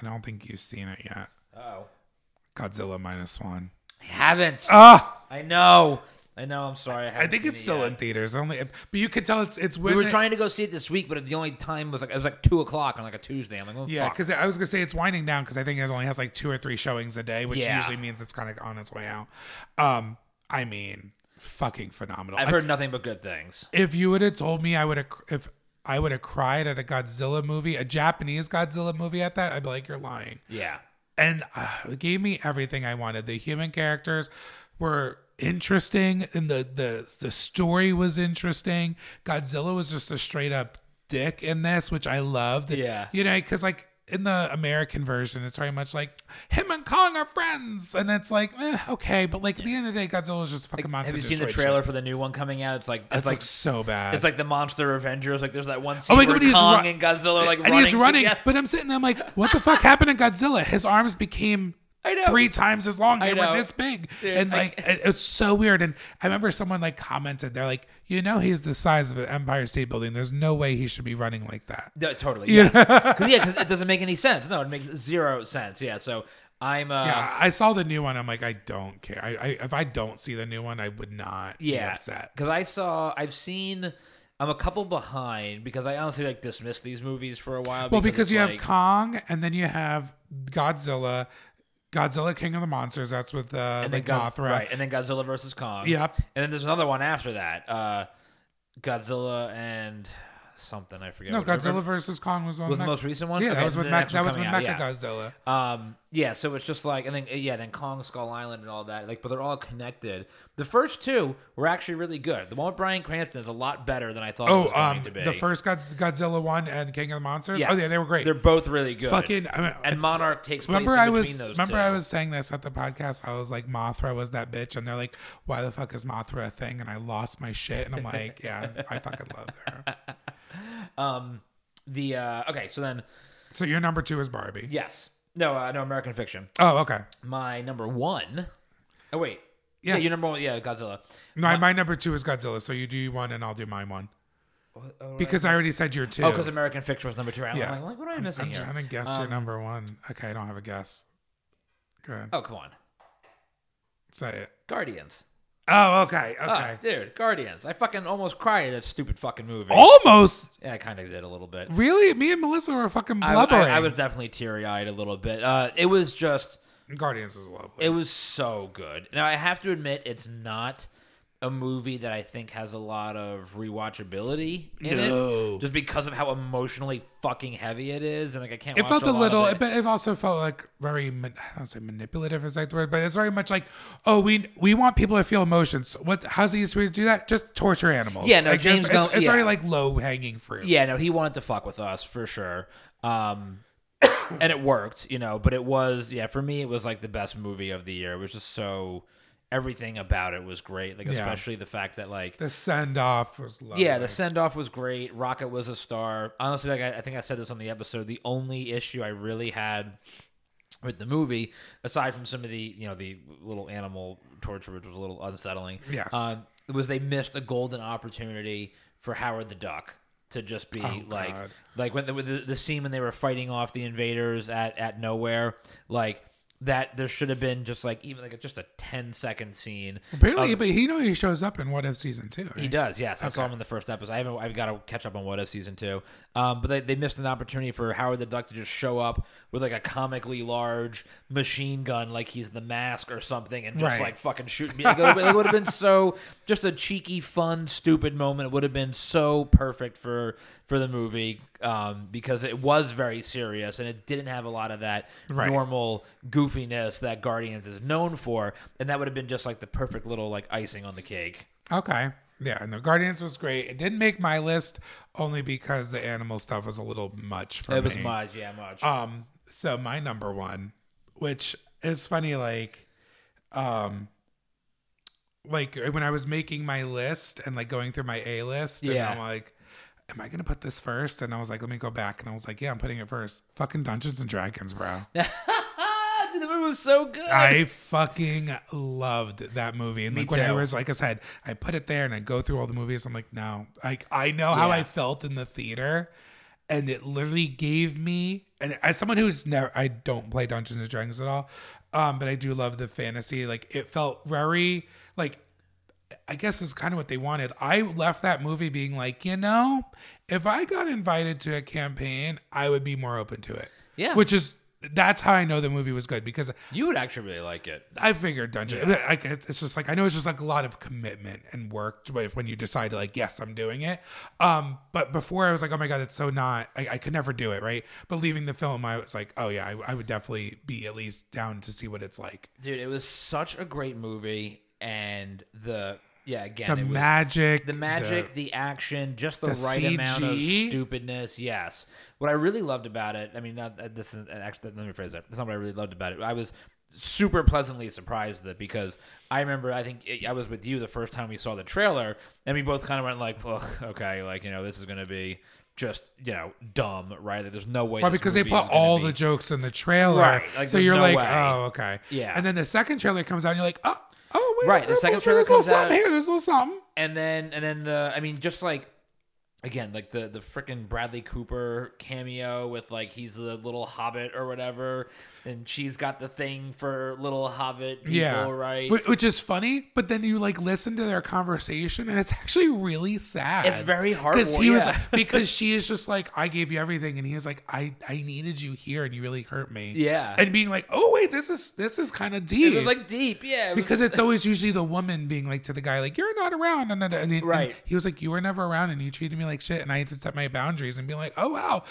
I don't think you've seen it yet. Oh, Godzilla minus one. I haven't. Ah, I know. I know. I'm sorry. I, I think it's it still yet. in theaters. Only, but you can tell it's it's We were it- trying to go see it this week, but the only time was like it was like two o'clock on like a Tuesday. I'm like, oh, Yeah, because I was gonna say it's winding down because I think it only has like two or three showings a day, which Yeah. usually means it's kind of on its way out. Um, I mean, fucking phenomenal. I've heard nothing but good things. if you would have told me I would have if I would have cried at a Godzilla movie, a Japanese Godzilla movie at that, I'd be like, you're lying. Yeah. And uh, it gave me everything I wanted. The human characters were interesting, and the the the story was interesting. Godzilla was just a straight up dick in this, which I loved. Yeah. you know, because like. In the American version, it's very much like him and Kong are friends, and it's like, eh, okay, but like at the end of the day, Godzilla is just a fucking monster. Have you seen the trailer shit. for the new one coming out? It's like It it's like looks so bad. it's like the Monster Avengers. Like there's that one scene Oh my God, he's Kong ru- and Godzilla are like and running. he's running, together. but I'm sitting there, I'm like, what the fuck happened to Godzilla? His arms became I know. three times as long. I They know. were this big, Dude, and like it- it's so weird. And I remember someone like commented, they're like, you know, he's the size of an Empire State Building. There's no way he should be running like that. No, totally. Yes. Cause, yeah, because it doesn't make any sense. No, it makes zero sense. Yeah. So I'm. Uh, Yeah, I saw the new one. I'm like, I don't care. I, I if I don't see the new one, I would not be yeah. upset. Because I saw. I've seen. I'm a couple behind because I honestly like dismissed these movies for a while. Well, because it's you like- have Kong, and then you have Godzilla, Godzilla King of the Monsters. That's with uh, and like then Godz- Mothra. right? And then Godzilla versus Kong. Yep. And then there's another one after that. Uh, Godzilla and something I forget. No, Godzilla versus Kong was one. was the most recent one. Yeah, Okay, that was with that was with Mecha. Godzilla. Um, yeah, so it's just like, and then yeah, then Kong Skull Island and all that, like, but they're all connected. The first two were actually really good. The one with Bryan Cranston is a lot better than I thought it Oh, um, to be. the first God, Godzilla one and King of the Monsters. Yes. Oh yeah, they were great. They're both really good. Fucking. I mean, and Monarch takes place remember in I between was those remember two. I was saying this at the podcast. I was like, Mothra was that bitch, and they're like, why the fuck is Mothra a thing? And I lost my shit, and I'm like, yeah, I fucking love her. um the uh okay, so then So your number two is Barbie. yes, no, uh, no American Fiction. Oh, okay. My number one. Oh wait, Yeah. yeah, your number one. Yeah, Godzilla. My, my number two is Godzilla. So you do one, and I'll do mine one. because I already said your two. Oh, because American Fiction was number two. I'm Yeah. like, like, what am I missing I'm here? trying to guess your Um, number one. Okay, I don't have a guess. Go ahead. Oh, come on. Say it. Guardians. Oh, okay, Oh, okay. dude, Guardians. I fucking almost cried at that stupid fucking movie. Almost. Yeah, I kind of did a little bit. Really? Me and Melissa were fucking I, blubbering. I, I was definitely teary eyed a little bit. Uh, it was just, Guardians was lovely. it was so good. Now I have to admit, it's not a movie that I think has a lot of rewatchability in No. it, just because of how emotionally fucking heavy it is, and like I can't. it felt a little, it. but it also felt like very. I don't say manipulative is that the word, but it's very much like, oh, we we want people to feel emotions. What? How's the easiest way to do that? Just torture animals. Yeah, no, Like, James it's, it's, Gunn- it's yeah. very like low hanging fruit. Yeah, no, he wanted to fuck with us for sure. Um, and it worked, you know, but it was, yeah, for me, it was like the best movie of the year. It was just so, everything about it was great. Like, Yeah. especially the fact that, like, The send off was lovely. yeah, the send off was great. Rocket was a star. Honestly, like, I, I think I said this on the episode. The only issue I really had with the movie, aside from some of the, you know, the little animal torture, which was a little unsettling, Yes. uh, was they missed a golden opportunity for Howard the Duck to just be Oh, like, God. like when the, with the the scene when they were fighting off the invaders at at nowhere, like that there should have been just like even like a, just a 10 second scene Apparently, of- but he know he shows up in What If season two. he does, yes. I saw him in the first episode. I haven't. I've got to catch up on What If season two. Um, but they, they missed an opportunity for Howard the Duck to just show up with like a comically large machine gun, like he's the mask or something, and just Right. like fucking shoot me. Like, it would have been so just a cheeky, fun, stupid moment. It would have been so perfect for for the movie um, because it was very serious and it didn't have a lot of that Right. normal goofiness that Guardians is known for, and that would have been just like the perfect little like icing on the cake. Okay. Yeah, and the Guardians was great. It didn't make my list only because the animal stuff was a little much for It me. It was much, yeah, much. Um, so my number one, which is funny, like, um, like when I was making my list and like going through my A list, Yeah. and I'm like, am I gonna put this first? And I was like, let me go back, and I was like, yeah, I'm putting it first. Fucking Dungeons and Dragons, bro. Dude, the movie was so good. I fucking loved that movie. And Me like when I was like I said, I put it there and I go through all the movies. I'm like, no, like I know how Yeah. I felt in the theater, and it literally gave me. And as someone who's never, I don't play Dungeons and Dragons at all, um, but I do love the fantasy. Like it felt very like. I guess is kind of what they wanted. I left that movie being like, you know, if I got invited to a campaign, I would be more open to it. Yeah. Which is that's how I know the movie was good because you would actually really like it. I figured dungeon. Like it's just like I know it's just like a lot of commitment and work to- when you decide to like yes I'm doing it. Um, but before I was like oh my god it's so not I, I could never do it right. But leaving the film I was like oh yeah I, I would definitely be at least down to see what it's like. Dude, it was such a great movie and the yeah, again, The it was magic, the magic, the, action, just the, the right amount of CG. stupidness. Yes. What I really loved about it, I mean, not, uh, this is actually let me phrase that. That's not what I really loved about it. I was super pleasantly surprised that because I remember I think I was with you the first time we saw the trailer and we both kind of went like, "Ugh, okay, like you know, this is going to be just you know dumb, right? That there's no way. Well, this because they movie put is gonna all be- the jokes in the trailer, Right, like, so there's you're no like, way. oh, okay, Yeah. And then the second trailer comes out, and you're like, oh, oh, wait, Right, the second trailer there's a comes out- here, there's a little something. and then and then the I mean just like again like the the freaking Bradley Cooper cameo with like he's the little hobbit or whatever and she's got the thing for little hobbit people yeah, right Which is funny, but then you like listen to their conversation, and it's actually really sad. It's very hard because he heartwarming, was because she is just like, I gave you everything, and he was like, I I needed you here, and you really hurt me. Yeah. and being like, oh wait, this is this is kind of deep. it was like deep yeah it was- because it's always usually the woman being like to the guy like you're not around and, and, and, and Right. he was like you were never around and you treated me like shit and I had to set my boundaries and be like oh wow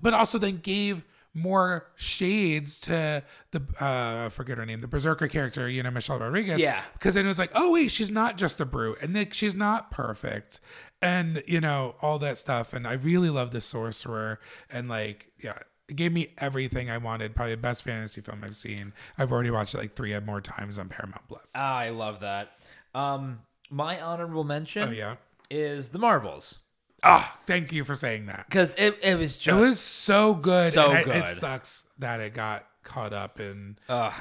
but also then gave more shades to the uh I forget her name the berserker character you know Michelle Rodriguez Yeah. because then it was like oh wait she's not just a brute and like she's not perfect and you know all that stuff and I really love the sorcerer and like yeah it gave me everything I wanted. Probably the best fantasy film I've seen. I've already watched it like three more times on Paramount Plus. Ah, I love that um my honorable mention Oh yeah. is the Marvels Ah, thank you for saying that. because it, it was just It was so good. So and I- good. It sucks that it got caught up in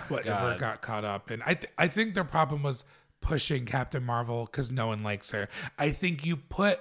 whatever God. got caught up in. I th- I think the problem was pushing Captain Marvel because no one likes her. I think you put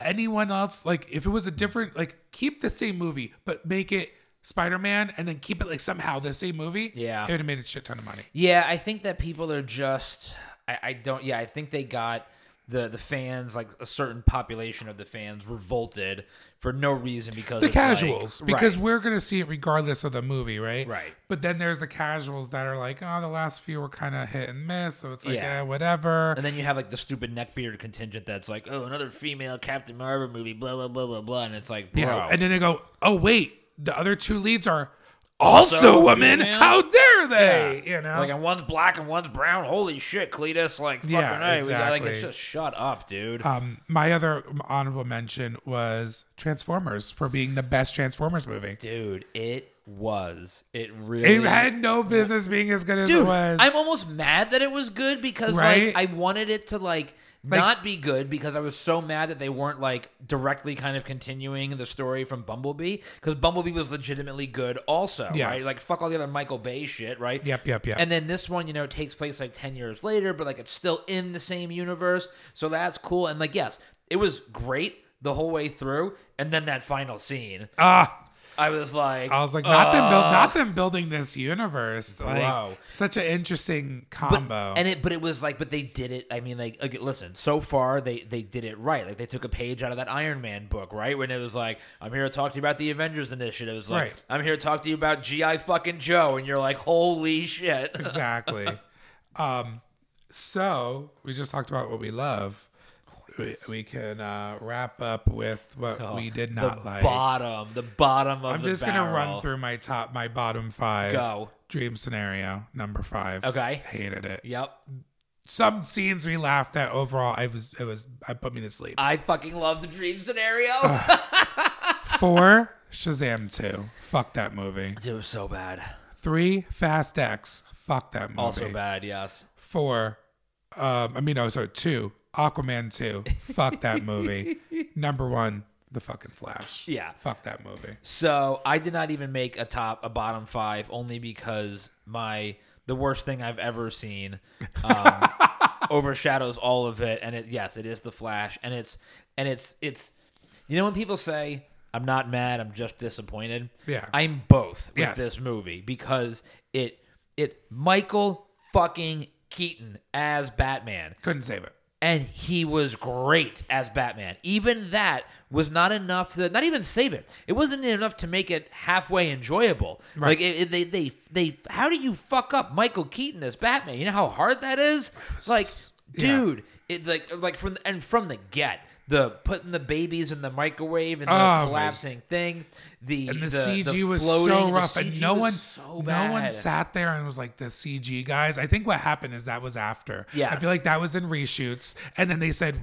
anyone else like if it was a different like keep the same movie but make it Spider-Man and then keep it like somehow the same movie. Yeah. it would have made a shit ton of money. Yeah, I think that people are just. I, I don't. Yeah, I think they got the the fans like a certain population of the fans revolted for no reason because the it's like- casuals because Right. we're gonna see it regardless of the movie, right? Right. But then there's the casuals that are like, oh, the last few were kind of hit and miss, so it's like, Yeah. eh, whatever. And then you have like the stupid neckbeard contingent that's like, oh, another female Captain Marvel movie, blah blah blah blah blah, and it's like, bro, Yeah, and then they go, oh wait, the other two leads are also, women. female? How dare they? You know, like, and one's black and one's brown. Holy shit, Cletus! Like, fucking Yeah, A. We got, like, it's just shut up, dude. um, my other honorable mention was Transformers for being the best Transformers movie. dude, it was. It really. It had no business being as good as dude, it was. I'm almost mad that it was good because Right? like I wanted it to like. Like- not be good because I was so mad that they weren't like directly kind of continuing the story from Bumblebee because Bumblebee was legitimately good also, Yes. right? Like fuck all the other Michael Bay shit, right? Yep, yep, yep. And then this one, you know, takes place like 10 years later, but like it's still in the same universe. So that's cool. And like, yes, it was great the whole way through. And then that final scene, ah. I was like, I was like, not them, build, not them building this universe. Like, Bro. such an interesting But, combo. and it, but it was like, but they did it. I mean, like, okay, listen. So far, they they did it right. Like, they took a page out of that Iron Man book, right? When it was like, "I'm here to talk to you about the Avengers Initiative." It was like, Right. "I'm here to talk to you about GI fucking Joe," and you're like, "Holy shit!" exactly. um, so we just talked about what we love. We, we can uh, wrap up with what we did not Oh, the like. bottom, the bottom of I'm just gonna run through my top, my bottom five. Go. Dream scenario number five. Okay. hated it. Yep, Some scenes we laughed at. Overall, I was it was I put me to sleep. I fucking love the dream scenario. Four, Shazam two. Fuck that movie. it was so bad, Three, Fast X. Fuck that movie. also bad. Yes, Four, um, I mean, no, sorry, two, Aquaman 2. Fuck that movie. Number one, The fucking Flash. Yeah. Fuck that movie. So I did not even make a top, a bottom five, only because my the worst thing I've ever seen um, overshadows all of it. And it, yes, it is the Flash, and it's and it's it's you know when people say I'm not mad, I'm just disappointed. Yeah. I'm both with Yes. this movie because it it Michael fucking Keaton as Batman Couldn't save it. And he was great as Batman. Even that was not enough to not even save it. It wasn't enough to make it halfway enjoyable. Right. Like it, it- they they they how do you fuck up Michael Keaton as Batman? You know how hard that is? Like yeah. dude, it like like from and from the get the putting the babies in the microwave and the Oh, collapsing thing, the And the, the CG was floating, so the rough, and no was one, so no one sat there and was like the CG guys. I think what happened is that was after. Yeah, I feel like that was in reshoots, and then they said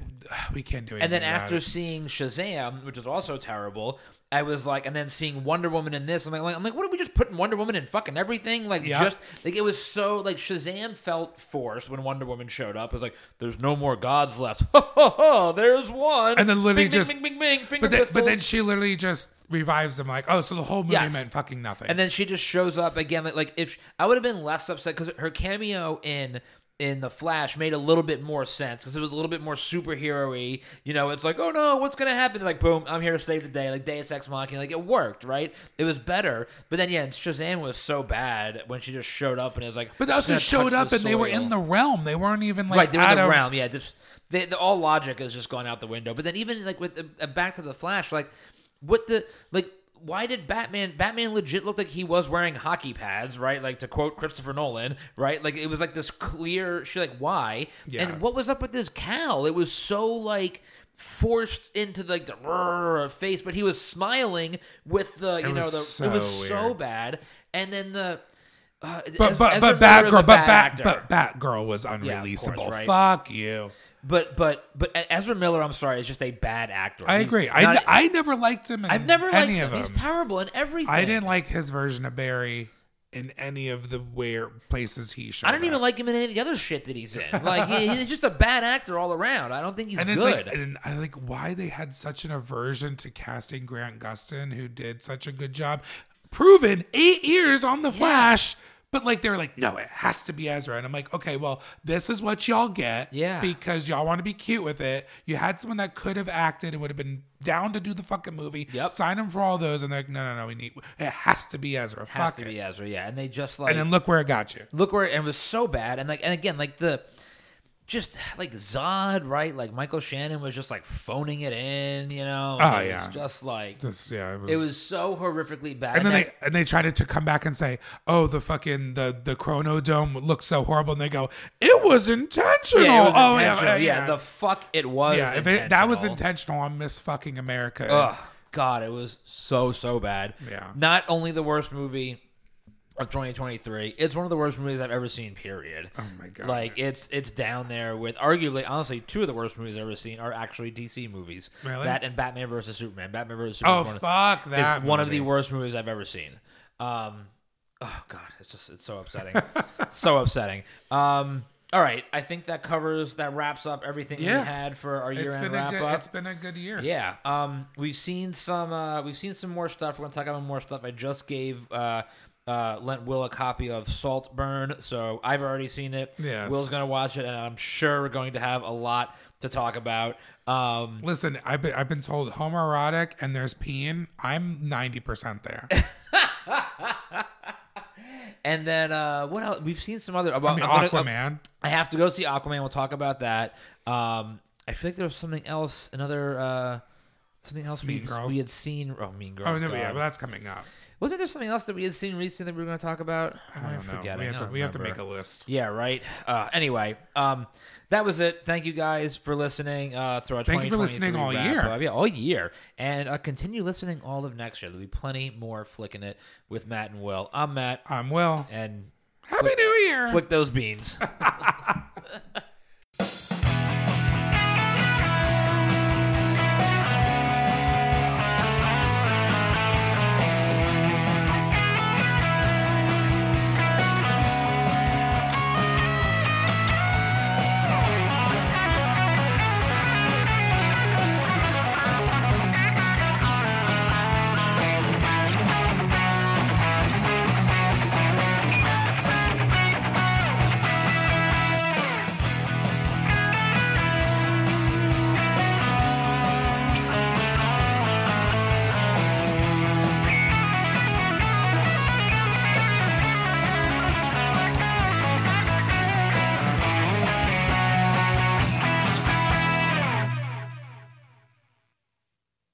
we can't do it. And then after seeing Shazam, which is also terrible, I was like, and then seeing Wonder Woman in this, I'm like, I'm like, what are we just putting Wonder Woman in fucking everything? Like, Yeah. just like it was so like Shazam felt forced when Wonder Woman showed up. It was like, there's no more gods left. Ha ha ha! There's one. And then literally bing, just- bing, bing, bing, bing, finger but then, but then she literally just revives him like, oh, so the whole movie Yes. meant fucking nothing. And then she just shows up again. Like, like if I would have been less upset because her cameo in in the Flash made a little bit more sense because it was a little bit more superhero-y. You know, it's like, oh no, what's gonna happen? Like, boom, I'm here to save the day. Like Deus Ex Machina. Like it worked, right? It was better. But then yeah, and Shazam was so bad when she just showed up and it was like, but they also showed up the and they were in the realm. They weren't even like right. They were in the of- realm. Yeah, just they, the, all logic has just gone out the window. But then even like with the, uh, back to the Flash, like what the like. Why did Batman? Batman legit looked like he was wearing hockey pads, right? Like to quote Christopher Nolan, right? Like it was like this clear shit. Like why? Yeah. And what was up with this cowl? It was so like forced into like the face, but he was smiling with the you know the so it was so bad. And then the uh, But Ez- but Ezra but Miller is a Batgirl, but Bat, but Batgirl was course, unreleasable. right. Fuck you. But but but Ezra Miller, I'm sorry, is just a bad actor. I He's agree. I, not- I never liked him. In I've never liked any him. of them. He's terrible in everything. I didn't like his version of Barry in any of the where places he showed. I don't even up. like him in any of the other shit that he's in. Like he, he's just a bad actor all around. I don't think he's And it's good. like, and I like why they had such an aversion to casting Grant Gustin, who did such a good job, proven eight years on the Flash, But like they were like, no, it has to be Ezra, and I'm like, okay, well, this is what y'all get, Yeah. because y'all want to be cute with it. You had someone that could have acted and would have been down to do the fucking movie. Yep. sign him for all those, and they're like, no, no, no, we need it has to be Ezra. Has Fuck to it. be Ezra, yeah. And they just like And then look where it got you. look where and it was so bad and like and again like the just like Zod, right? Like Michael Shannon was just like phoning it in, you know. Oh, It was yeah. just like This, yeah, it was. it was so horrifically bad. and then that- they and they tried to come back and say, "Oh, the fucking the the Chrono Dome looks so horrible," and they go, "It was intentional." yeah, it was oh, intentional. yeah, Yeah, the fuck it was. yeah. If it, that was intentional. on Miss Fucking America, Ugh, God, it was so so bad. Yeah. Not only the worst movie of 2023, it's one of the worst movies I've ever seen. Period. Oh my God. Like it's it's down there with arguably, honestly, two of the worst movies I've ever seen are actually DC movies. Really? That and Batman versus Superman. Batman versus Superman. oh is one of- fuck that, is one of the worst movies I've ever seen. Um, oh god, it's just it's so upsetting, so upsetting. Um, all right, I think that covers that wraps up everything Yeah. we had for our year-end wrap good. up. It's been a good year. Yeah. Um, we've seen some. Uh, we've seen some more stuff. We're gonna talk about more stuff. I just gave uh, uh, lent Will a copy of Saltburn, so I've already seen it. Yes. Will's gonna watch it, and I'm sure we're going to have a lot to talk about. Um, Listen, I've been I've been told homoerotic and there's peeing. I'm ninety percent there. and then uh, what else? We've seen some other. About I mean, I'm gonna- Aquaman. I have to go see Aquaman. We'll talk about that. Um, I feel like there was something else. Another. Uh, Something else we Mean had, Girls. we had seen. Oh, Mean Girls. oh no, yeah, God. but that's coming up. Wasn't there something else that we had seen recently that we were going to talk about? I know. forgetting? We have I to don't we have to make a list. Yeah, right. Uh, anyway, um, that was it. Thank you guys for listening uh, through our Thank you for listening all year. up. Yeah, all year, and uh, continue listening all of next year. There'll be plenty more flicking it with Matt and Will. I'm Matt, I'm Will. and Happy New Year. flick those beans.